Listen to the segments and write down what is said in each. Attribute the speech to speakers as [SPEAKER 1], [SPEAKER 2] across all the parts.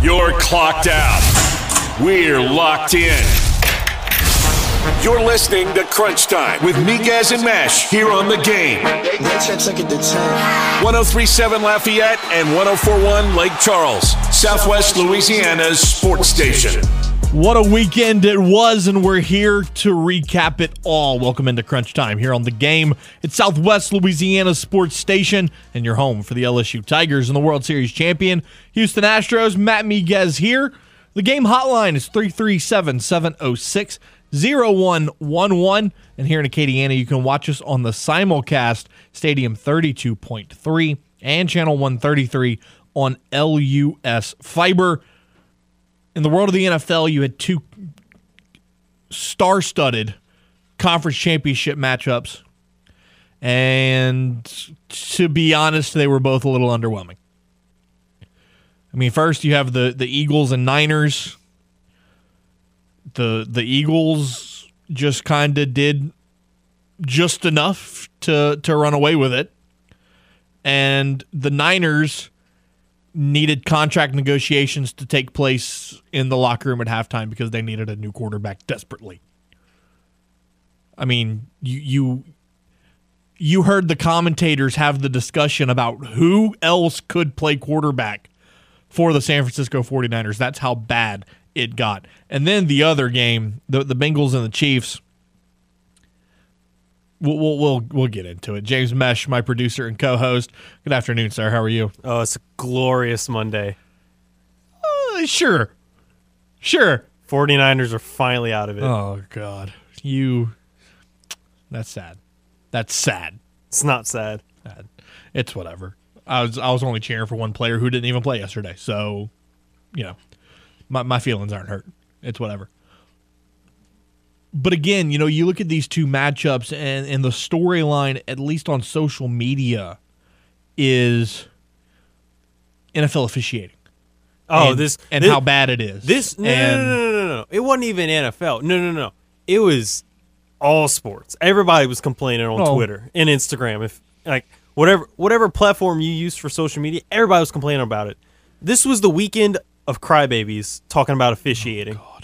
[SPEAKER 1] You're clocked out. We're locked in. You're listening to Crunch Time with Miguez and Mesh here on the game.
[SPEAKER 2] Let's check it to 10.
[SPEAKER 1] 1037 Lafayette and 1041 Lake Charles, Southwest Louisiana's sports station.
[SPEAKER 3] What a weekend it was, and we're here to recap it all. Welcome into Crunch Time here on the game. It's Southwest Louisiana Sports Station, and your home for the LSU Tigers and the World Series champion, Houston Astros. Matt Miguez here. The game hotline is 337 706 0111. And here in Acadiana, you can watch us on the simulcast, Stadium 32.3 and Channel 133 on LUS Fiber in the world of the NFL, you had two star studded conference championship matchups. And to be honest, they were both a little underwhelming. I mean, first you have the, the Eagles and Niners. The the Eagles just kind of did just enough to to run away with it. And the Niners needed contract negotiations to take place in the locker room at halftime because they needed a new quarterback desperately. I mean, you you you heard the commentators have the discussion about who else could play quarterback for the San Francisco 49ers. That's how bad it got. And then the other game, the the Bengals and the Chiefs, We'll, we'll, we'll we'll get into it. James Mesh, my producer and co-host. Good afternoon, sir. How are you?
[SPEAKER 4] Oh, it's a glorious Monday.
[SPEAKER 3] Uh, sure, sure.
[SPEAKER 4] 49ers are finally out of it.
[SPEAKER 3] Oh God, you. That's sad. That's sad.
[SPEAKER 4] It's not sad.
[SPEAKER 3] Sad. It's whatever. I was I was only cheering for one player who didn't even play yesterday, so you know, my my feelings aren't hurt. It's whatever but again, you know, you look at these two matchups and, and the storyline, at least on social media, is NFL officiating.
[SPEAKER 4] Oh,
[SPEAKER 3] and,
[SPEAKER 4] this
[SPEAKER 3] and
[SPEAKER 4] this,
[SPEAKER 3] how bad it is.
[SPEAKER 4] This no,
[SPEAKER 3] and,
[SPEAKER 4] no, no, no, no, no. It wasn't even NFL. No, no, no. It was all sports. Everybody was complaining on
[SPEAKER 3] Oh.
[SPEAKER 4] Twitter and Instagram. If like whatever whatever platform you use for social media, everybody was complaining about it. This was the weekend of crybabies talking about officiating.
[SPEAKER 3] Oh,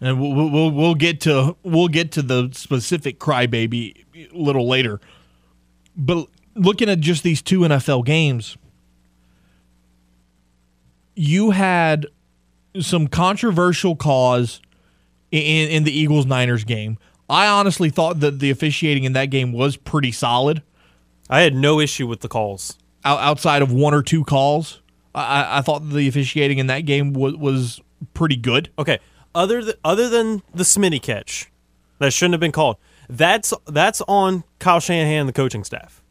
[SPEAKER 3] and we'll, we'll- we'll get to we'll get to the specific crybaby a little later. But looking at just these two NFL games, you had some controversial cause in in the Eagles Niners game. I honestly thought that the officiating in that game was pretty solid.
[SPEAKER 4] I had no issue with the calls.
[SPEAKER 3] Out, outside of one or two calls, I, I- I thought the officiating in that game was was pretty good.
[SPEAKER 4] Okay, other th- other than the Smitty catch that shouldn't have been called. That's that's on Kyle Shanahan and the coaching staff.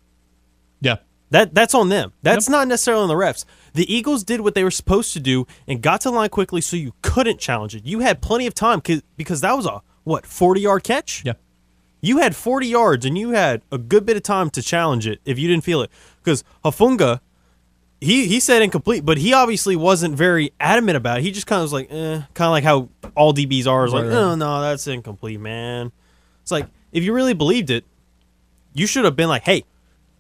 [SPEAKER 3] Yeah.
[SPEAKER 4] That that's on them. That's not necessarily on the refs. The Eagles did what they were supposed to do and got to the line quickly, so you couldn't challenge it. You had plenty of time 'cause- because that was a what forty yard catch.
[SPEAKER 3] Yeah.
[SPEAKER 4] You had forty yards and you had a good bit of time to challenge it if you didn't feel it. Because Hufanga, he he said incomplete, but he obviously wasn't very adamant about it. He just kind of was like, eh, kind of like how all DBs are. Is like,
[SPEAKER 3] Right,
[SPEAKER 4] oh no, that's incomplete, man. It's like if you really believed it, you should have been like, hey,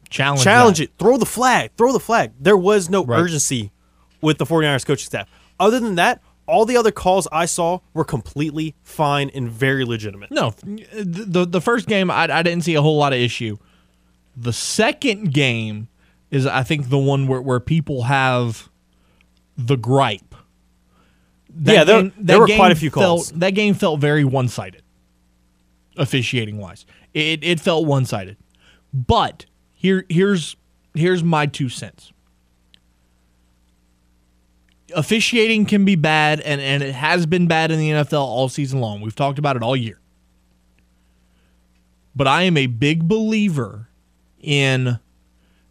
[SPEAKER 3] Challenge
[SPEAKER 4] challenge
[SPEAKER 3] that.
[SPEAKER 4] it. Throw the flag. Throw the flag. There was no
[SPEAKER 3] Right.
[SPEAKER 4] urgency with the 49ers coaching staff. Other than that, all the other calls I saw were completely fine and very legitimate.
[SPEAKER 3] No, the the first game I, I didn't see a whole lot of issue. The second game is I think the one where, where people have the gripe. That
[SPEAKER 4] Yeah, there- there
[SPEAKER 3] that
[SPEAKER 4] were quite a few
[SPEAKER 3] felt-
[SPEAKER 4] calls.
[SPEAKER 3] that game felt very one sided, officiating wise. It it felt one sided. But here here's here's my two cents. Officiating can be bad, and, and it has been bad in the NFL all season long. We've talked about it all year. But I am a big believer in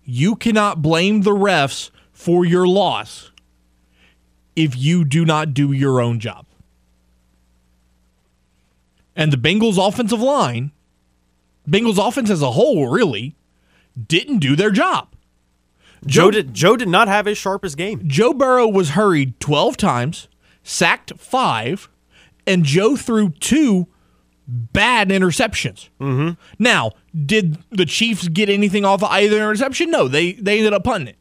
[SPEAKER 3] you cannot blame the refs for your loss if you do not do your own job. And the Bengals offensive line, Bengals offense as a whole, really didn't do their job.
[SPEAKER 4] Joe did Joe did not have his sharpest game.
[SPEAKER 3] Joe Burrow was hurried 12 times, sacked five, and Joe threw two bad interceptions. Mm-hmm. Now, did the Chiefs get anything off of either interception? No, they, they ended up punting it.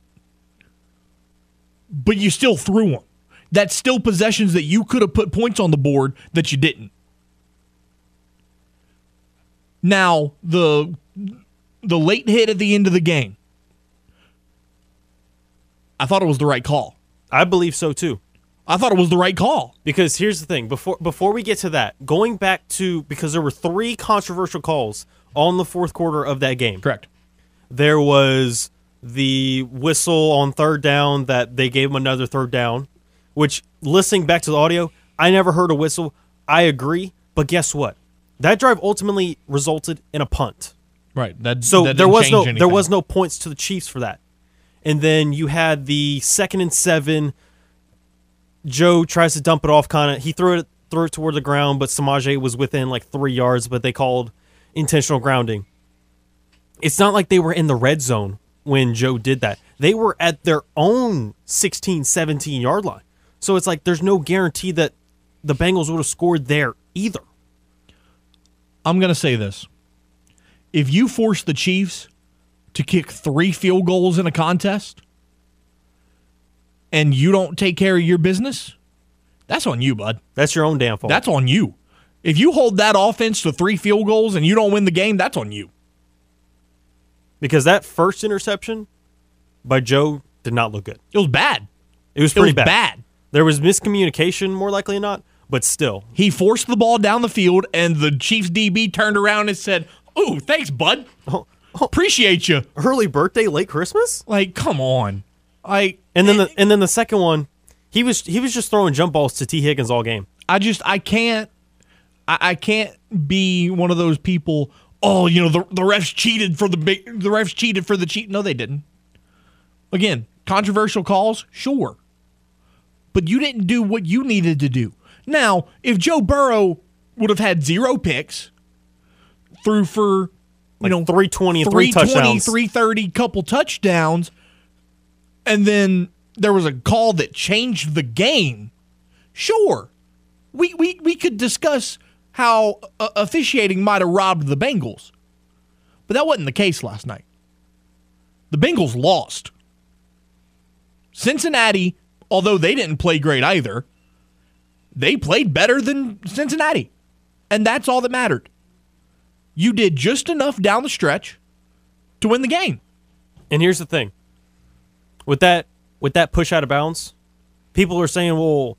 [SPEAKER 3] But you still threw them. That's still possessions that you could have put points on the board that you didn't. Now, the the late hit at the end of the game. I thought it was the right call.
[SPEAKER 4] I believe so too.
[SPEAKER 3] I thought it was the right call.
[SPEAKER 4] Because here's the thing: before before we get to that, going back to because there were three controversial calls on the fourth quarter of that game.
[SPEAKER 3] Correct.
[SPEAKER 4] There was the whistle on third down that they gave him another third down, which listening back to the audio, I never heard a whistle. I agree, but guess what? That drive ultimately resulted in a punt.
[SPEAKER 3] Right. That
[SPEAKER 4] So
[SPEAKER 3] that
[SPEAKER 4] there
[SPEAKER 3] didn't
[SPEAKER 4] was no
[SPEAKER 3] change
[SPEAKER 4] there was no points to the Chiefs for that. And then you had the second and seven. Joe tries to dump it off, kind of. He threw it threw it toward the ground, but Samaje was within like three yards. But they called intentional grounding. It's not like they were in the red zone when Joe did that. They were at their own 16, 17 yard line. So it's like there's no guarantee that the Bengals would have scored there either.
[SPEAKER 3] I'm going to say this. If you force the Chiefs to kick three field goals in a contest and you don't take care of your business, that's on you, bud.
[SPEAKER 4] That's your own damn fault.
[SPEAKER 3] That's on you. If you hold that offense to three field goals and you don't win the game, that's on you.
[SPEAKER 4] because that first interception by Joe did not look good.
[SPEAKER 3] It was bad.
[SPEAKER 4] It was
[SPEAKER 3] It
[SPEAKER 4] pretty
[SPEAKER 3] was
[SPEAKER 4] bad.
[SPEAKER 3] bad.
[SPEAKER 4] There was miscommunication, more likely than not, but still.
[SPEAKER 3] He forced the ball down the field, and the Chiefs DB turned around and said, "Ooh, thanks, bud.
[SPEAKER 4] Oh, oh.
[SPEAKER 3] Appreciate you."
[SPEAKER 4] Early birthday, late Christmas,
[SPEAKER 3] Like, come on. Like,
[SPEAKER 4] and then the and then the second one, he was he was just throwing jump balls to Tee Higgins all game.
[SPEAKER 3] I just I can't I, I can't be one of those people. Oh, you know the the refs cheated for the big the refs cheated for the cheat. No, they didn't. Again, controversial calls, sure, but you didn't do what you needed to do. Now, if Joe Burrow would have had zero picks, threw for you know
[SPEAKER 4] 320 and three touchdowns.
[SPEAKER 3] 330, couple touchdowns, and then there was a call that changed the game, sure, we we, we could discuss how uh, officiating might have robbed the Bengals, but that wasn't the case last night. The Bengals lost. Cincinnati, although they didn't play great either, they played better than Cincinnati, and that's all that mattered. You did just enough down the stretch to win the game.
[SPEAKER 4] And here's the thing, with that with that push out of bounds, people are saying, well,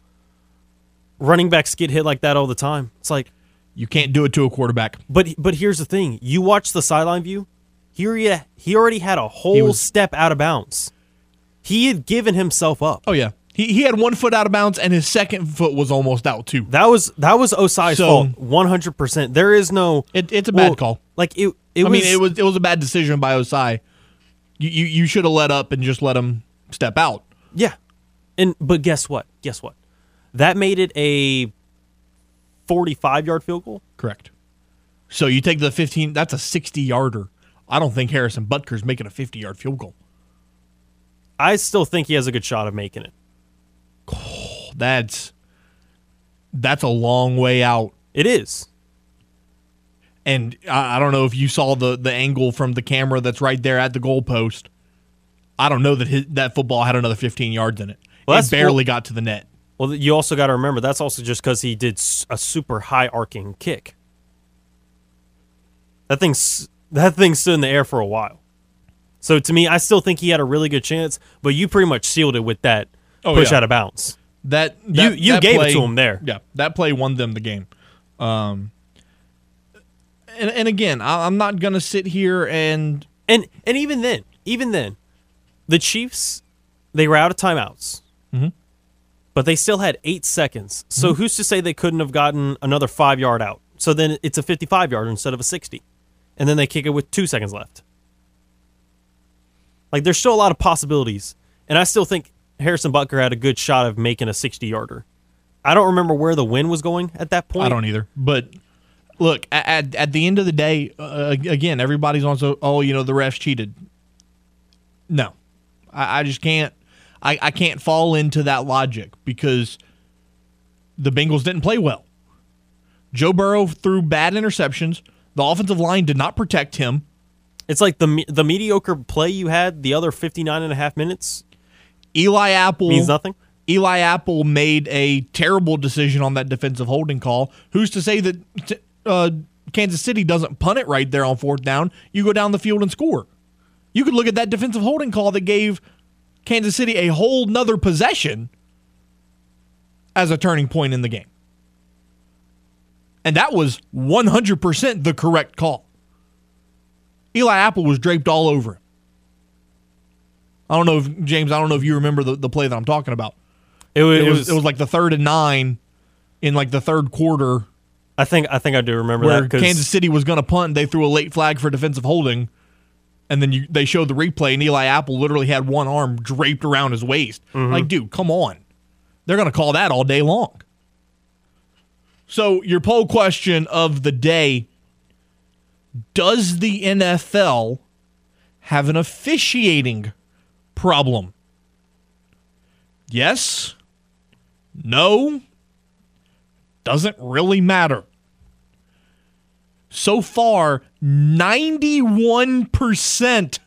[SPEAKER 4] running backs get hit like that all the time. It's like,
[SPEAKER 3] You can't do it to a quarterback.
[SPEAKER 4] but but here's the thing, you watch the sideline view, Here he he already had a whole
[SPEAKER 3] was-
[SPEAKER 4] step out of bounds. He had given himself up.
[SPEAKER 3] Oh yeah, he he had one foot out of bounds and his second foot was almost out too.
[SPEAKER 4] That was that was Ossai's
[SPEAKER 3] So-
[SPEAKER 4] fault, one hundred percent. There is no.
[SPEAKER 3] It, it's a
[SPEAKER 4] well,
[SPEAKER 3] bad call.
[SPEAKER 4] Like it, it
[SPEAKER 3] I
[SPEAKER 4] was.
[SPEAKER 3] mean, it was it was a bad decision by Ossai. You you, you should have let up and just let him step out.
[SPEAKER 4] Yeah, and but guess what? Guess what? That made it a forty-five yard field goal.
[SPEAKER 3] Correct. So you take the 15. That's a 60 yarder. I don't think Harrison Butker's making a 50 yard field goal.
[SPEAKER 4] I still think he has a good shot of making it.
[SPEAKER 3] That's that's a long way out.
[SPEAKER 4] It is.
[SPEAKER 3] And I, I don't know if you saw the the angle from the camera that's right there at the goalpost. I don't know that his, that football had another 15 yards in it.
[SPEAKER 4] Well,
[SPEAKER 3] it barely got to the net.
[SPEAKER 4] Well, you also got to remember that's also just because he did a super high arcing kick. That thing's that thing stood in the air for a while. So to me, I still think he had a really good chance, but you pretty much sealed it with that
[SPEAKER 3] Oh,
[SPEAKER 4] push
[SPEAKER 3] yeah.
[SPEAKER 4] out of bounds.
[SPEAKER 3] That,
[SPEAKER 4] You-
[SPEAKER 3] that
[SPEAKER 4] you
[SPEAKER 3] that
[SPEAKER 4] gave it to him there.
[SPEAKER 3] Yeah, that play won them the game. Um, and and again, I, I'm not gonna sit here and
[SPEAKER 4] And and even then, even then, the Chiefs they were out of timeouts,
[SPEAKER 3] Mm-hmm.
[SPEAKER 4] but they still had eight seconds. So who's to say they couldn't have gotten another five yard out? So then it's a fifty-five yarder instead of a sixty, and then they kick it with two seconds left. Like there's still a lot of possibilities, and I still think Harrison Butker had a good shot of making a sixty yarder. I don't remember where the wind was going at that point.
[SPEAKER 3] I don't either. But look, at, at the end of the day, uh, again, everybody's on so oh, you know, the refs cheated. No, I, I just can't. I, I can't fall into that logic because the Bengals didn't play well. Joe Burrow threw bad interceptions. The offensive line did not protect him.
[SPEAKER 4] It's like the the mediocre play you had the other 59 and a half minutes
[SPEAKER 3] Eli Apple
[SPEAKER 4] means nothing.
[SPEAKER 3] Eli Apple made a terrible decision on that defensive holding call. Who's to say that uh, Kansas City doesn't punt it right there on fourth down? You go down the field and score. You could look at that defensive holding call that gave Kansas City a whole nother possession as a turning point in the game. And that was 100% the correct call. Eli Apple was draped all over him. I don't know if James. I don't know if you remember the, the play that I'm talking about.
[SPEAKER 4] It was,
[SPEAKER 3] It was it was like the third and nine in like the third quarter
[SPEAKER 4] I think I think I do remember
[SPEAKER 3] where
[SPEAKER 4] that
[SPEAKER 3] Kansas City was going to punt. They threw a late flag for defensive holding, and then you, they showed the replay, and Eli Apple literally had one arm draped around his waist.
[SPEAKER 4] Mm-hmm.
[SPEAKER 3] Like, dude, come on. They're going to call that all day long. So, your poll question of the day Does the NFL have an officiating problem? Yes. No. Doesn't really matter. So far, 91%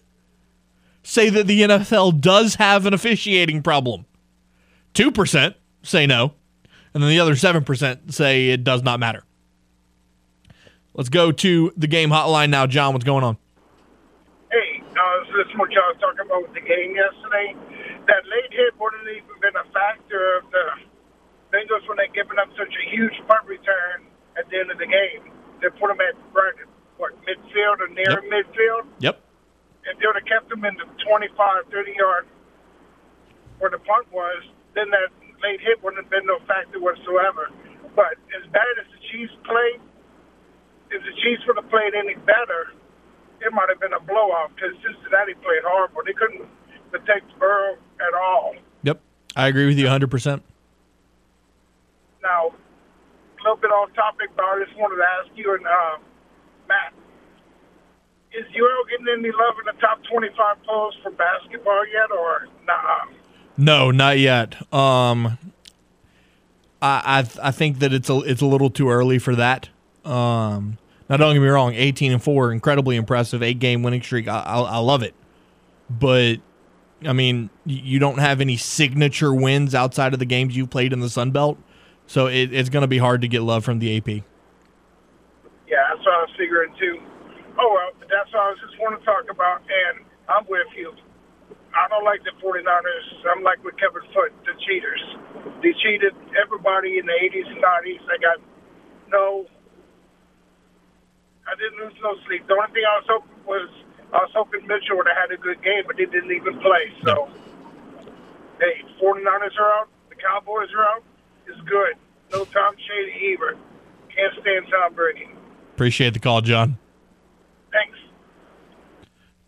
[SPEAKER 3] say that the NFL does have an officiating problem. 2% say no. And then the other 7% say it does not matter. Let's go to the game hotline now. John, what's going on?
[SPEAKER 5] Hey, uh, this is what y'all was talking about with the game yesterday. That late hit wouldn't even been a factor of the Bengals when they given up such a huge punt return at the end of the game. They put them at right what midfield or near
[SPEAKER 3] Yep.
[SPEAKER 5] midfield.
[SPEAKER 3] Yep.
[SPEAKER 5] If they would have kept them in the 25, 30 yard where the punt was, then that late hit wouldn't have been no factor whatsoever. But as bad as the Chiefs played, if the Chiefs would have played any better, it might have been a blowout because Cincinnati played horrible. They couldn't protect Burrow at all.
[SPEAKER 3] Yep. I agree with you 100%.
[SPEAKER 5] Now, a little bit off topic, but I just wanted to ask you and uh, Matt, is UL getting any love in the top 25 polls for basketball yet, or nah?
[SPEAKER 3] No, not yet. Um, I I, I think that it's a it's a little too early for that. Um, now don't get me wrong, eighteen and four, incredibly impressive, eight game winning streak. I, I I love it, but I mean, you don't have any signature wins outside of the games you've played in the Sun Belt, so it, it's going to be hard to get love from the AP.
[SPEAKER 5] Yeah, that's what I was figuring too. Oh well, that's what I was just want to talk about, and I'm with you. I don't like the 49ers. I'm like with Kevin Foote, the cheaters. They cheated everybody in the 80s and 90s. I got no. I didn't lose no sleep. The only thing I was hoping was I was hoping Mitchell would have had a good game, but he didn't even play. So, hey, 49ers are out. The Cowboys are out. It's good. No Tom Shady either. Can't stand Tom Brady.
[SPEAKER 3] Appreciate the call, John.
[SPEAKER 5] Thanks.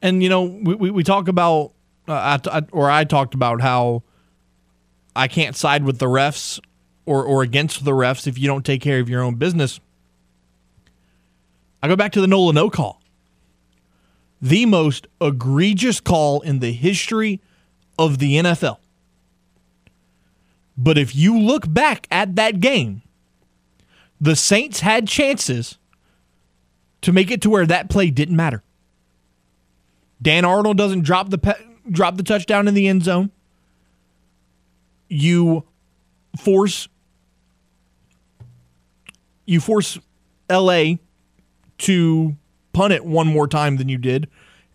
[SPEAKER 3] and you know we, we, we talk about uh, I, I, or I talked about how I can't side with the refs or or against the refs if you don't take care of your own business. I go back to the Nola no call, the most egregious call in the history of the NFL. But if you look back at that game, the Saints had chances to make it to where that play didn't matter. Dan Arnold doesn't drop the pe- drop the touchdown in the end zone. You force you force LA to punt it one more time than you did,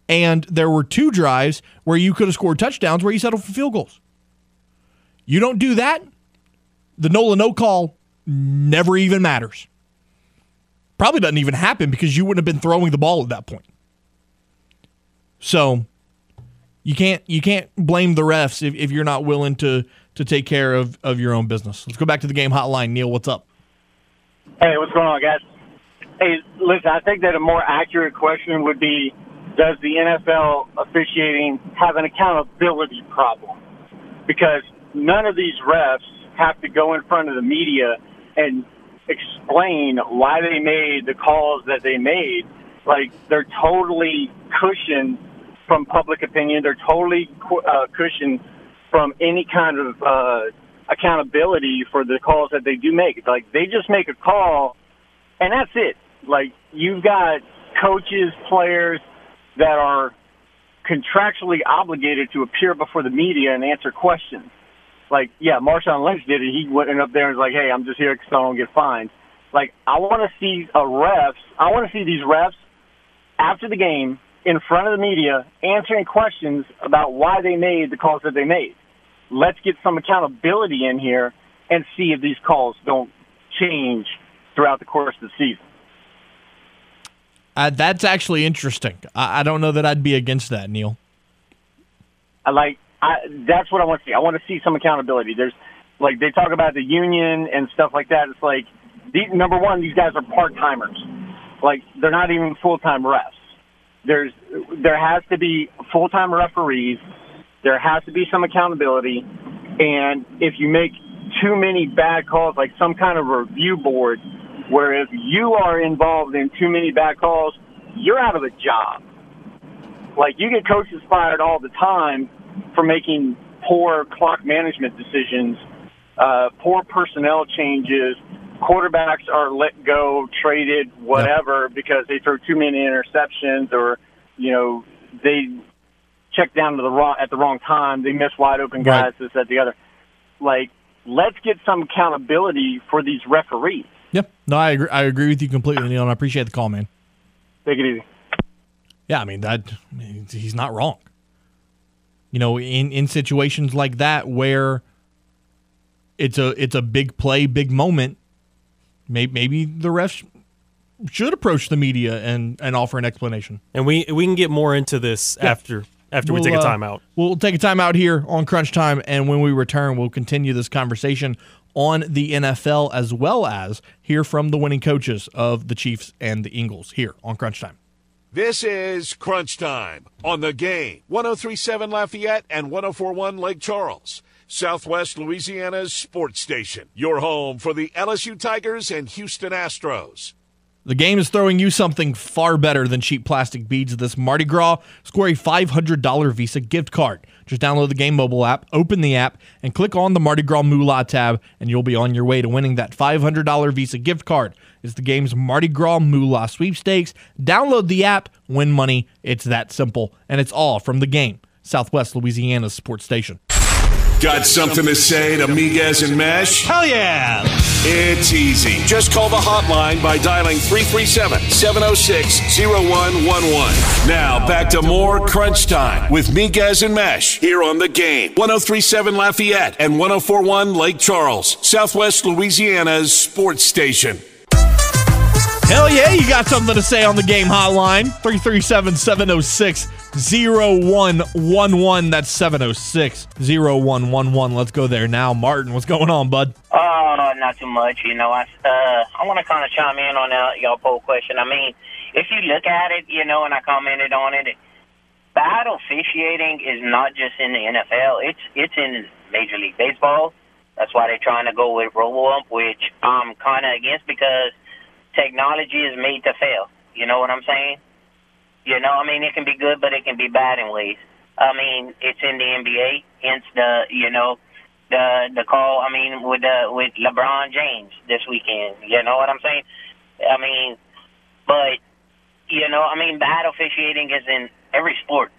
[SPEAKER 3] and there were two drives where you could have scored touchdowns where you settled for field goals. You don't do that, the Nola no call never even matters. Probably doesn't even happen because you wouldn't have been throwing the ball at that point. So you can't you can't blame the refs if, if you're not willing to to take care of, of your own business. Let's go back to the game hotline. Neil, what's up?
[SPEAKER 6] Hey, what's going on, guys? Hey, listen, I think that a more accurate question would be Does the NFL officiating have an accountability problem? Because none of these refs have to go in front of the media and explain why they made the calls that they made. Like, they're totally cushioned from public opinion, they're totally uh, cushioned from any kind of uh, accountability for the calls that they do make. Like they just make a call, and that's it. Like you've got coaches, players that are contractually obligated to appear before the media and answer questions. Like, yeah, Marshawn Lynch did it. He went up there and was like, "Hey, I'm just here so I don't get fined." Like, I want to see a refs. I want to see these refs after the game in front of the media answering questions about why they made the calls that they made. Let's get some accountability in here and see if these calls don't change throughout the course of the season.
[SPEAKER 3] Uh, that's actually interesting. I, I don't know that I'd be against that, Neil.
[SPEAKER 6] I like I that's what I want to see. I want to see some accountability. There's like they talk about the union and stuff like that. It's like these, number one, these guys are part timers. Like they're not even full time refs. There's there has to be full time referees. There has to be some accountability. And if you make too many bad calls, like some kind of review board, where if you are involved in too many bad calls, you're out of a job. Like you get coaches fired all the time for making poor clock management decisions, uh, poor personnel changes. Quarterbacks are let go, traded, whatever, because they throw too many interceptions, or you know they check down to the wrong at the wrong time. They miss wide open guys.
[SPEAKER 3] Right.
[SPEAKER 6] This, that, the other. Like, let's get some accountability for these referees.
[SPEAKER 3] Yep. No, I agree. I agree with you completely, Neil, and I appreciate the call, man.
[SPEAKER 6] Take it easy.
[SPEAKER 3] Yeah, I mean that he's not wrong. You know, in in situations like that where it's a it's a big play, big moment, maybe maybe the refs should approach the media and and offer an explanation.
[SPEAKER 4] And we we can get more into this
[SPEAKER 3] Yeah.
[SPEAKER 4] after after we
[SPEAKER 3] We'll,
[SPEAKER 4] take a
[SPEAKER 3] uh,
[SPEAKER 4] timeout.
[SPEAKER 3] We'll take a timeout here on Crunch Time, and when we return, we'll continue this conversation on the NFL as well as hear from the winning coaches of the Chiefs and the Eagles here on Crunch Time.
[SPEAKER 1] This is Crunch Time on the game. 1037 Lafayette and 1041 Lake Charles. Southwest Louisiana's sports station. Your home for the LSU Tigers and Houston Astros.
[SPEAKER 3] The game is throwing you something far better than cheap plastic beads this Mardi Gras. Score a $500 Visa gift card. Just download the game mobile app, open the app, and click on the Mardi Gras Moolah tab, and you'll be on your way to winning that $500 Visa gift card. It's the game's Mardi Gras Moolah sweepstakes. Download the app, win money. It's that simple, and it's all from the game. Southwest Louisiana's sports station.
[SPEAKER 1] Got something to say to Miguez and Mesh?
[SPEAKER 7] Hell yeah!
[SPEAKER 1] It's easy. Just call the hotline by dialing 337 706 0111. Now, back to more Crunch Time with Miguez and Mesh here on the game. 1037 Lafayette and 1041 Lake Charles, Southwest Louisiana's sports station.
[SPEAKER 3] Hell yeah, you got something to say on the game hotline. 337 706 0111. That's 706 0111. Let's go there now. Martin, what's going on, bud?
[SPEAKER 8] Oh, not too much. You know, I uh, I want to kind of chime in on uh, y'all poll question. I mean, if you look at it, you know, and I commented on it, bad officiating is not just in the NFL. It's it's in Major League Baseball. That's why they're trying to go with RoboUmp, which I'm kind of against because technology is made to fail. You know what I'm saying? You know, I mean, it can be good, but it can be bad in ways. I mean, it's in the NBA, hence the you know the the call. I mean, with uh, with LeBron James this weekend. You know what I'm saying? I mean, but you know, I mean, bad officiating is in every sport.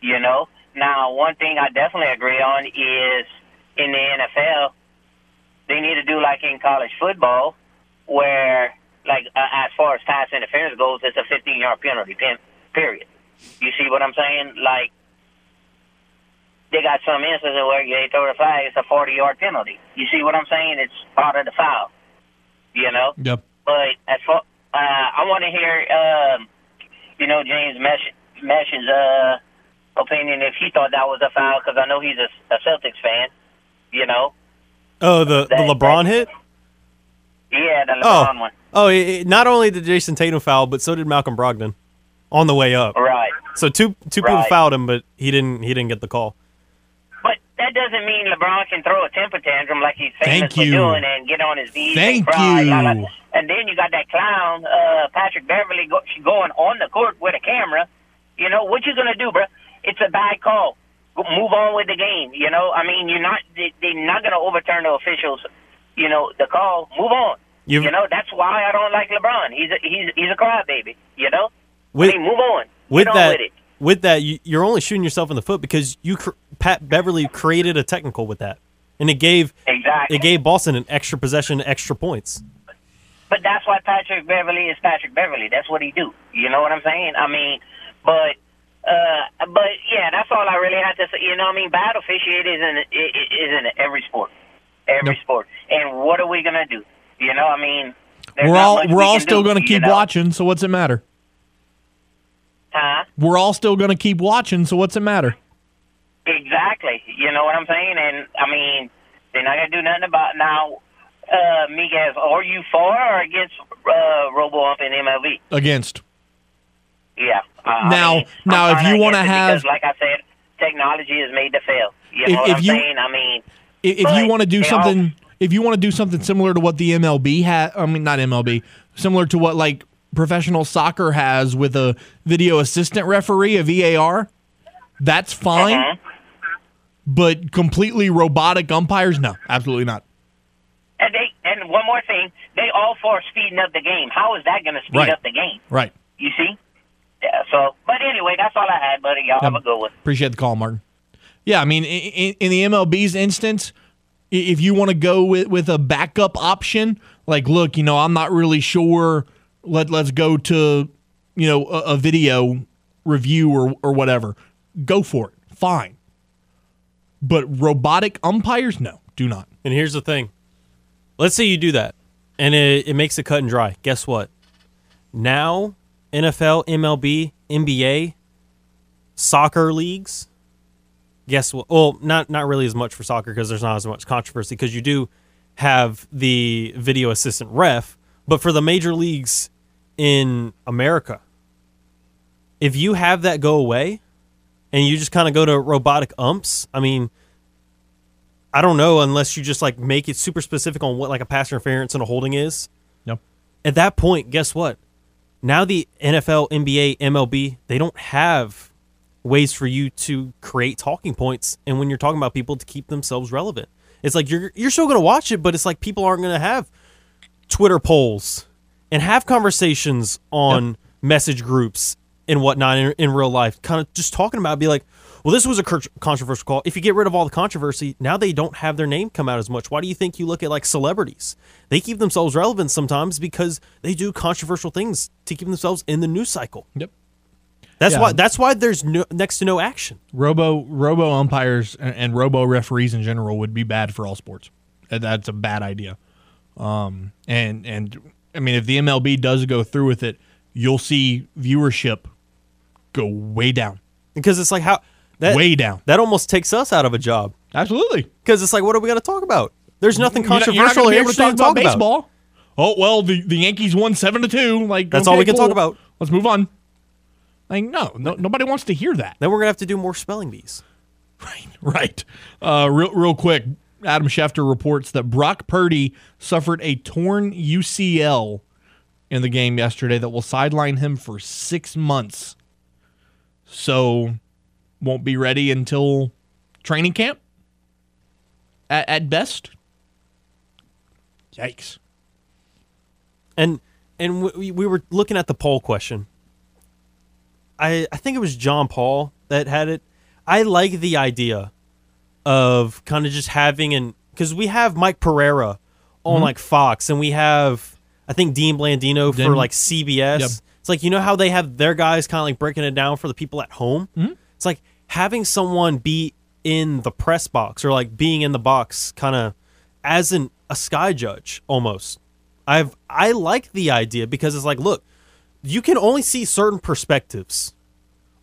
[SPEAKER 8] You know. Now, one thing I definitely agree on is in the NFL, they need to do like in college football, where like uh, as far as pass interference goes, it's a 15 yard penalty. Period. You see what I'm saying? Like they got some instances where they throw the flag, it's a 40 yard penalty. You see what I'm saying? It's part of the foul. You know.
[SPEAKER 3] Yep.
[SPEAKER 8] But as far, uh, I want to hear, um, you know, James Mesh, Mesh's uh, opinion if he thought that was a foul because I know he's a, a Celtics fan. You know.
[SPEAKER 4] Oh, the the LeBron
[SPEAKER 8] that-
[SPEAKER 4] hit.
[SPEAKER 8] Yeah, the
[SPEAKER 4] Oh,
[SPEAKER 8] LeBron one.
[SPEAKER 4] oh! It, it- not only did Jayson Tatum foul, but so did Malcolm Brogdon on the way up.
[SPEAKER 8] Right.
[SPEAKER 4] So two two people fouled him, but he didn't he didn't get the call.
[SPEAKER 8] But that doesn't mean LeBron can throw a temper tantrum like he's famous
[SPEAKER 3] Thank
[SPEAKER 8] for
[SPEAKER 3] you.
[SPEAKER 8] doing and get on his knees
[SPEAKER 3] Thank
[SPEAKER 8] and cry.
[SPEAKER 3] you.
[SPEAKER 8] And then you got that clown, uh, Patrick Beverley, go, going on the court with a camera. You know what you gonna do, bro? It's a bad call. Move on with the game. You know, I mean, you're not they, they're not gonna overturn the officials. You know, the call. Move on.
[SPEAKER 4] You've-
[SPEAKER 8] you know, that's why I don't like LeBron. He's a, he's he's a crybaby. You know.
[SPEAKER 4] With-
[SPEAKER 8] I mean, move on.
[SPEAKER 4] With
[SPEAKER 8] Get on
[SPEAKER 4] that,
[SPEAKER 8] with it.
[SPEAKER 4] with that, you, you're only shooting yourself in the foot because you cr- Pat Beverley created a technical with that. and it gave
[SPEAKER 8] Exactly.
[SPEAKER 4] it gave Boston an extra possession, extra points.
[SPEAKER 8] But that's why Patrick Beverley is Patrick Beverley. That's what he do. You know what I'm saying? I mean, but uh, but yeah, that's all I really had to say. You know what I mean? Bad officiate is in i- i- is in every sport, every
[SPEAKER 3] Yep.
[SPEAKER 8] sport. And what are we gonna do? You know, I mean,
[SPEAKER 3] We're all we're
[SPEAKER 8] we
[SPEAKER 3] all still going to
[SPEAKER 8] you
[SPEAKER 3] keep
[SPEAKER 8] know?
[SPEAKER 3] watching. So what's it matter?
[SPEAKER 8] Huh?
[SPEAKER 3] We're all still going to keep watching. So what's it matter?
[SPEAKER 8] Exactly. You know what I'm saying? And I mean, they're not gonna do nothing about now. Uh, Miguel, are you for or against uh, Robo Ump in MLB?
[SPEAKER 3] Against.
[SPEAKER 8] Yeah. Uh, I
[SPEAKER 3] Now-
[SPEAKER 8] mean,
[SPEAKER 3] now, if you wanna have-
[SPEAKER 8] because, like I said, technology is made to fail. You
[SPEAKER 3] If-
[SPEAKER 8] know what
[SPEAKER 3] if
[SPEAKER 8] I'm
[SPEAKER 3] you-
[SPEAKER 8] saying? I mean,
[SPEAKER 3] If, if you want to do
[SPEAKER 8] all-
[SPEAKER 3] something, if you want to do something similar to what the MLB had, I mean not MLB, similar to what like professional soccer has with a video assistant referee, a VAR, that's fine.
[SPEAKER 8] uh-huh.
[SPEAKER 3] But completely robotic umpires, no, absolutely not.
[SPEAKER 8] and they and one more thing, they all for speeding up the game. How is that going to speed
[SPEAKER 3] Right.
[SPEAKER 8] up the game?
[SPEAKER 3] Right.
[SPEAKER 8] You see? Yeah. So, but anyway, that's all I had, buddy. Y'all have a good one.
[SPEAKER 3] Appreciate the call, Martin. Yeah, I mean, in, in the MLB's instance, if you want to go with, with a backup option, like, look, you know, I'm not really sure. Let let's go to, you know, a, a video review or or whatever. Go for it. Fine. But robotic umpires, no, do not.
[SPEAKER 4] And here's the thing. Let's say you do that and it, it makes it cut and dry. Guess what? Now, NFL, MLB, NBA, soccer leagues, guess what? Well, not not really as much for soccer because there's not as much controversy because you do have the video assistant ref, but for the major leagues in America, if you have that go away and you just kind of go to robotic umps, I mean, I don't know unless you just like make it super specific on what like a pass interference and a holding is.
[SPEAKER 3] Yep.
[SPEAKER 4] At that point, guess what? Now the NFL, NBA, MLB, they don't have ways for you to create talking points and when you're talking about people to keep themselves relevant. It's like you're you're still going to watch it, but it's like people aren't going to have Twitter polls and have conversations on message groups and whatnot in, in real life. Kind of just talking about, it, be like, well, this was a controversial call. If you get rid of all the controversy, now they don't have their name come out as much. Why do you think you look at like celebrities? They keep themselves relevant sometimes because they do controversial things to keep themselves in the news cycle.
[SPEAKER 3] Yep.
[SPEAKER 4] That's
[SPEAKER 3] Yeah.
[SPEAKER 4] why. That's why there's no, next to no action.
[SPEAKER 3] Robo robo umpires and, and robo referees in general would be bad for all sports. That's a bad idea. Um, and and I mean, if the MLB does go through with it, you'll see viewership go way down,
[SPEAKER 4] because it's like how that
[SPEAKER 3] way down.
[SPEAKER 4] that almost takes us out of a job
[SPEAKER 3] Absolutely.
[SPEAKER 4] because it's like what are we going to talk about? There's nothing
[SPEAKER 3] You're not- you're not
[SPEAKER 4] controversial
[SPEAKER 3] gonna be
[SPEAKER 4] or
[SPEAKER 3] able to talk about
[SPEAKER 4] talk about.
[SPEAKER 3] baseball. Oh well, the, the Yankees won seven to two. Like
[SPEAKER 4] That's all we can
[SPEAKER 3] cool.
[SPEAKER 4] talk about.
[SPEAKER 3] Let's move on. Like no, no, nobody wants to hear that.
[SPEAKER 4] Then we're gonna have to do more spelling bees.
[SPEAKER 3] Right. Right. Uh, real, real quick, Adam Schefter reports that Brock Purdy suffered a torn UCL in the game yesterday that will sideline him for six months. So, won't be ready until training camp at, at best. Yikes.
[SPEAKER 4] And and we, we were looking at the poll question. I I think it was John Paul that had it. I like the idea of kind of just having an because we have Mike Pereira on mm-hmm. like Fox and we have I think Dean Blandino for
[SPEAKER 3] Then-
[SPEAKER 4] like CBS.
[SPEAKER 3] Yep.
[SPEAKER 4] It's like you know how they have their guys kind of like breaking it down for the people at home. Mm-hmm. It's like having someone be in the press box or like being in the box kind of as an a sky judge almost. I've I like the idea because it's like, look, you can only see certain perspectives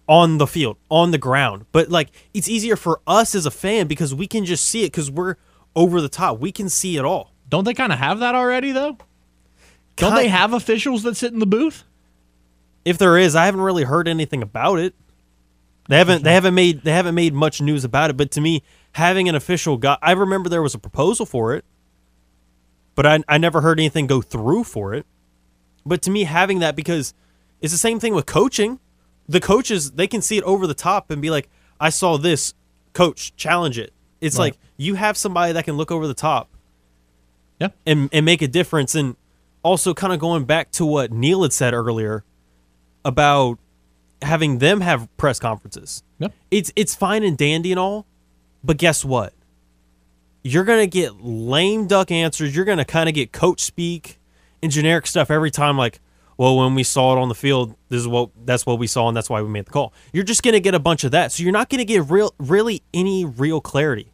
[SPEAKER 4] on the field, on the ground. But like it's easier for us as a fan because we can just see it because we're over the top. We can see it all.
[SPEAKER 3] Don't they kind of have that already, though? Don't they have officials that sit in the booth?
[SPEAKER 4] If there is, I haven't really heard anything about it. They haven't they haven't made they haven't made much news about it, but to me, having an official guy I remember there was a proposal for it, but I I never heard anything go through for it. But to me, having that because it's the same thing with coaching. The coaches they can see it over the top and be like, I saw this, coach, challenge it. It's
[SPEAKER 3] Right.
[SPEAKER 4] like you have somebody that can look over the top
[SPEAKER 3] Yeah.
[SPEAKER 4] and and make a difference. And also, kind of going back to what Neil had said earlier about having them have press conferences.
[SPEAKER 3] Yep.
[SPEAKER 4] It's it's fine and dandy and all, but guess what? you're going to get lame duck answers. You're going to kind of get coach speak and generic stuff every time like, well, when we saw it on the field, this is what that's what we saw and that's why we made the call. You're just going to get a bunch of that. So you're not going to get real really any real clarity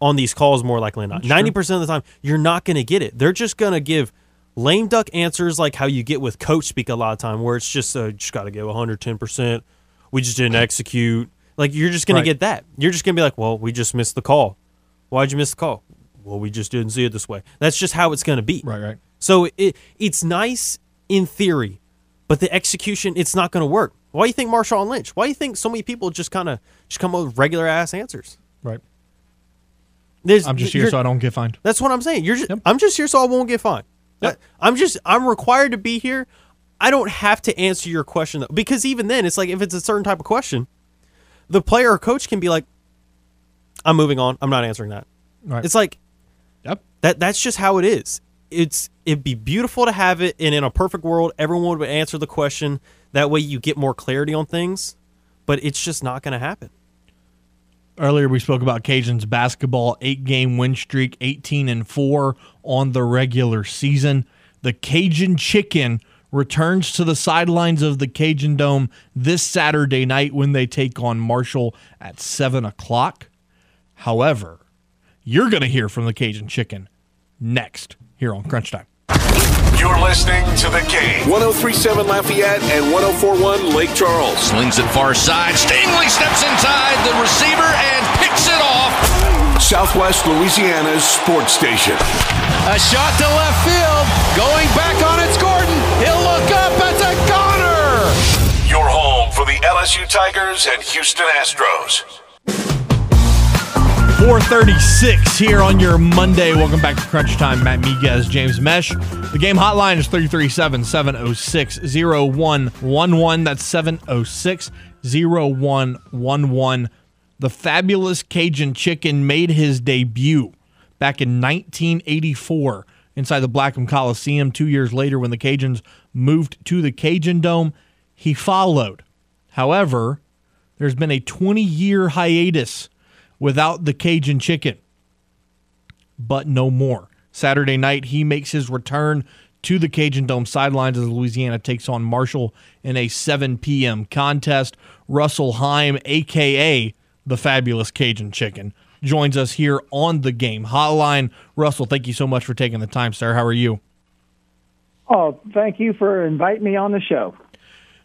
[SPEAKER 4] on these calls more likely than not. 90% of the time, you're not going to get it. They're just going to give lame duck answers like how you get with coach speak a lot of time where it's just uh, just got to give 110%. We just didn't execute. Like you're just going
[SPEAKER 3] Right.
[SPEAKER 4] to get that. You're just going to be like, "Well, we just missed the call." Why'd you miss the call? Well, we just didn't see it this way. That's just how it's going to be.
[SPEAKER 3] Right, right.
[SPEAKER 4] So it it's nice in theory, but the execution it's not going to work. Why do you think Marshawn Lynch? Why do you think so many people just kind of just come up with regular ass answers?
[SPEAKER 3] Right.
[SPEAKER 4] There's,
[SPEAKER 3] I'm just here so I don't get fined.
[SPEAKER 4] That's what I'm saying. You're just,
[SPEAKER 3] Yep.
[SPEAKER 4] I'm just here so I won't get fined.
[SPEAKER 3] Yep.
[SPEAKER 4] I'm just I'm required to be here. I don't have to answer your question though, because even then, it's like if it's a certain type of question, the player or coach can be like, "I'm moving on. I'm not answering that."
[SPEAKER 3] Right.
[SPEAKER 4] It's like
[SPEAKER 3] Yep.
[SPEAKER 4] that. That's just how it is. It's it'd be beautiful to have it, and in a perfect world, everyone would answer the question. That way, you get more clarity on things. But it's just not going to happen.
[SPEAKER 3] Earlier we spoke about Cajuns basketball, eight game win streak, 18 and 4 on the regular season. The Cajun Chicken returns to the sidelines of the Cajun Dome this Saturday night when they take on Marshall at 7 o'clock. However, you're going to hear from the Cajun Chicken next here on Crunch Time.
[SPEAKER 1] You're listening to the game. 1037 Lafayette and 1041 Lake Charles.
[SPEAKER 7] Slings it far side. Stingley steps inside the receiver and picks it off.
[SPEAKER 1] Southwest Louisiana's sports station.
[SPEAKER 7] A shot to left field. Going back on it's Gordon. He'll look up. It's a goner.
[SPEAKER 1] Your home for the LSU Tigers and Houston Astros.
[SPEAKER 3] 436 here on your Monday. Welcome back to Crunch Time. Matt Miguez, James Mesh. The game hotline is 337 706 0111. That's 706 0111. The fabulous Cajun Chicken made his debut back in 1984 inside the Blackham Coliseum. Two years later, when the Cajuns moved to the Cajun Dome, he followed. However, there's been a 20 year hiatus without the Cajun chicken, but no more. Saturday night, he makes his return to the Cajun Dome sidelines as Louisiana takes on Marshall in a 7 p.m. contest. Russell Heim, aka the fabulous Cajun chicken, joins us here on the game hotline. Russell, thank you so much for taking the time, sir. How are you?
[SPEAKER 9] Oh, thank you for inviting me on the show.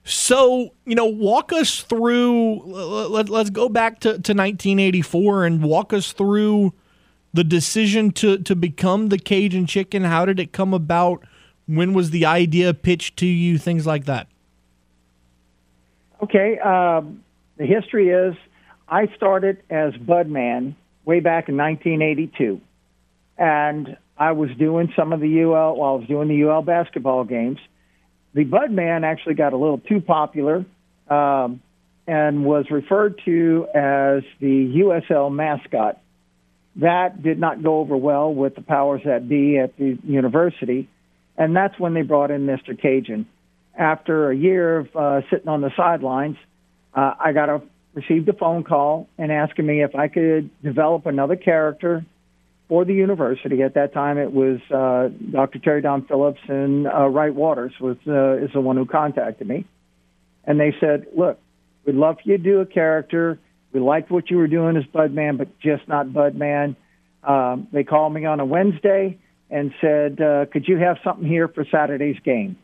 [SPEAKER 3] So, you know, walk us through, let, us go back to, to 1984 and walk us through the decision to, to become the Cajun Chicken. How did it come about? When was the idea pitched to you? Things like that.
[SPEAKER 9] Okay, um, the history is I started as Budman way back in 1982, and I was doing some of the UL. While I was doing the UL basketball games, the Budman actually got a little too popular um, and was referred to as the USL mascot. That did not go over well with the powers that be at the university, and that's when they brought in Mr. Cajun. After a year of uh, sitting on the sidelines, uh, I got a received a phone call and asking me if I could develop another character for the university. At that time, it was uh, Dr. Terry Don Phillips and uh, Wright Waters was uh, is the one who contacted me, and they said, "Look, we'd love for you to do a character. We liked what you were doing as Budman, but just not Budman." Um, they called me on a Wednesday and said, uh, "Could you have something here for Saturday's game?"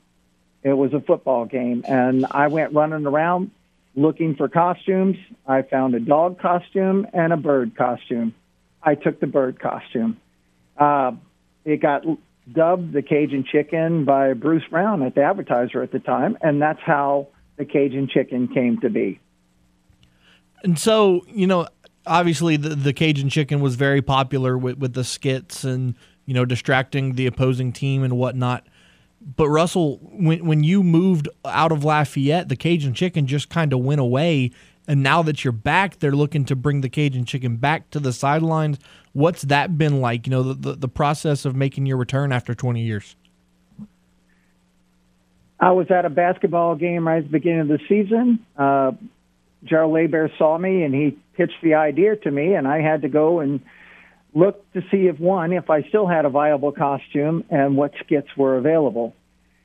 [SPEAKER 9] It was a football game, and I went running around looking for costumes. I found a dog costume and a bird costume. I took the bird costume. Uh, it got dubbed the Cajun Chicken by Bruce Brown at the advertiser at the time, and that's how the Cajun Chicken came to be.
[SPEAKER 3] And so, you know, obviously the, the Cajun chicken was very popular with, with the skits and, you know, distracting the opposing team and whatnot. But Russell, when when you moved out of Lafayette, the Cajun chicken just kind of went away. And now that you're back, they're looking to bring the Cajun chicken back to the sidelines. What's that been like? You know, the, the, the process of making your return after 20 years.
[SPEAKER 9] I was at a basketball game right at the beginning of the season. Uh, Gerald Lebear saw me and he pitched the idea to me, and I had to go and look to see if one, if I still had a viable costume and what skits were available.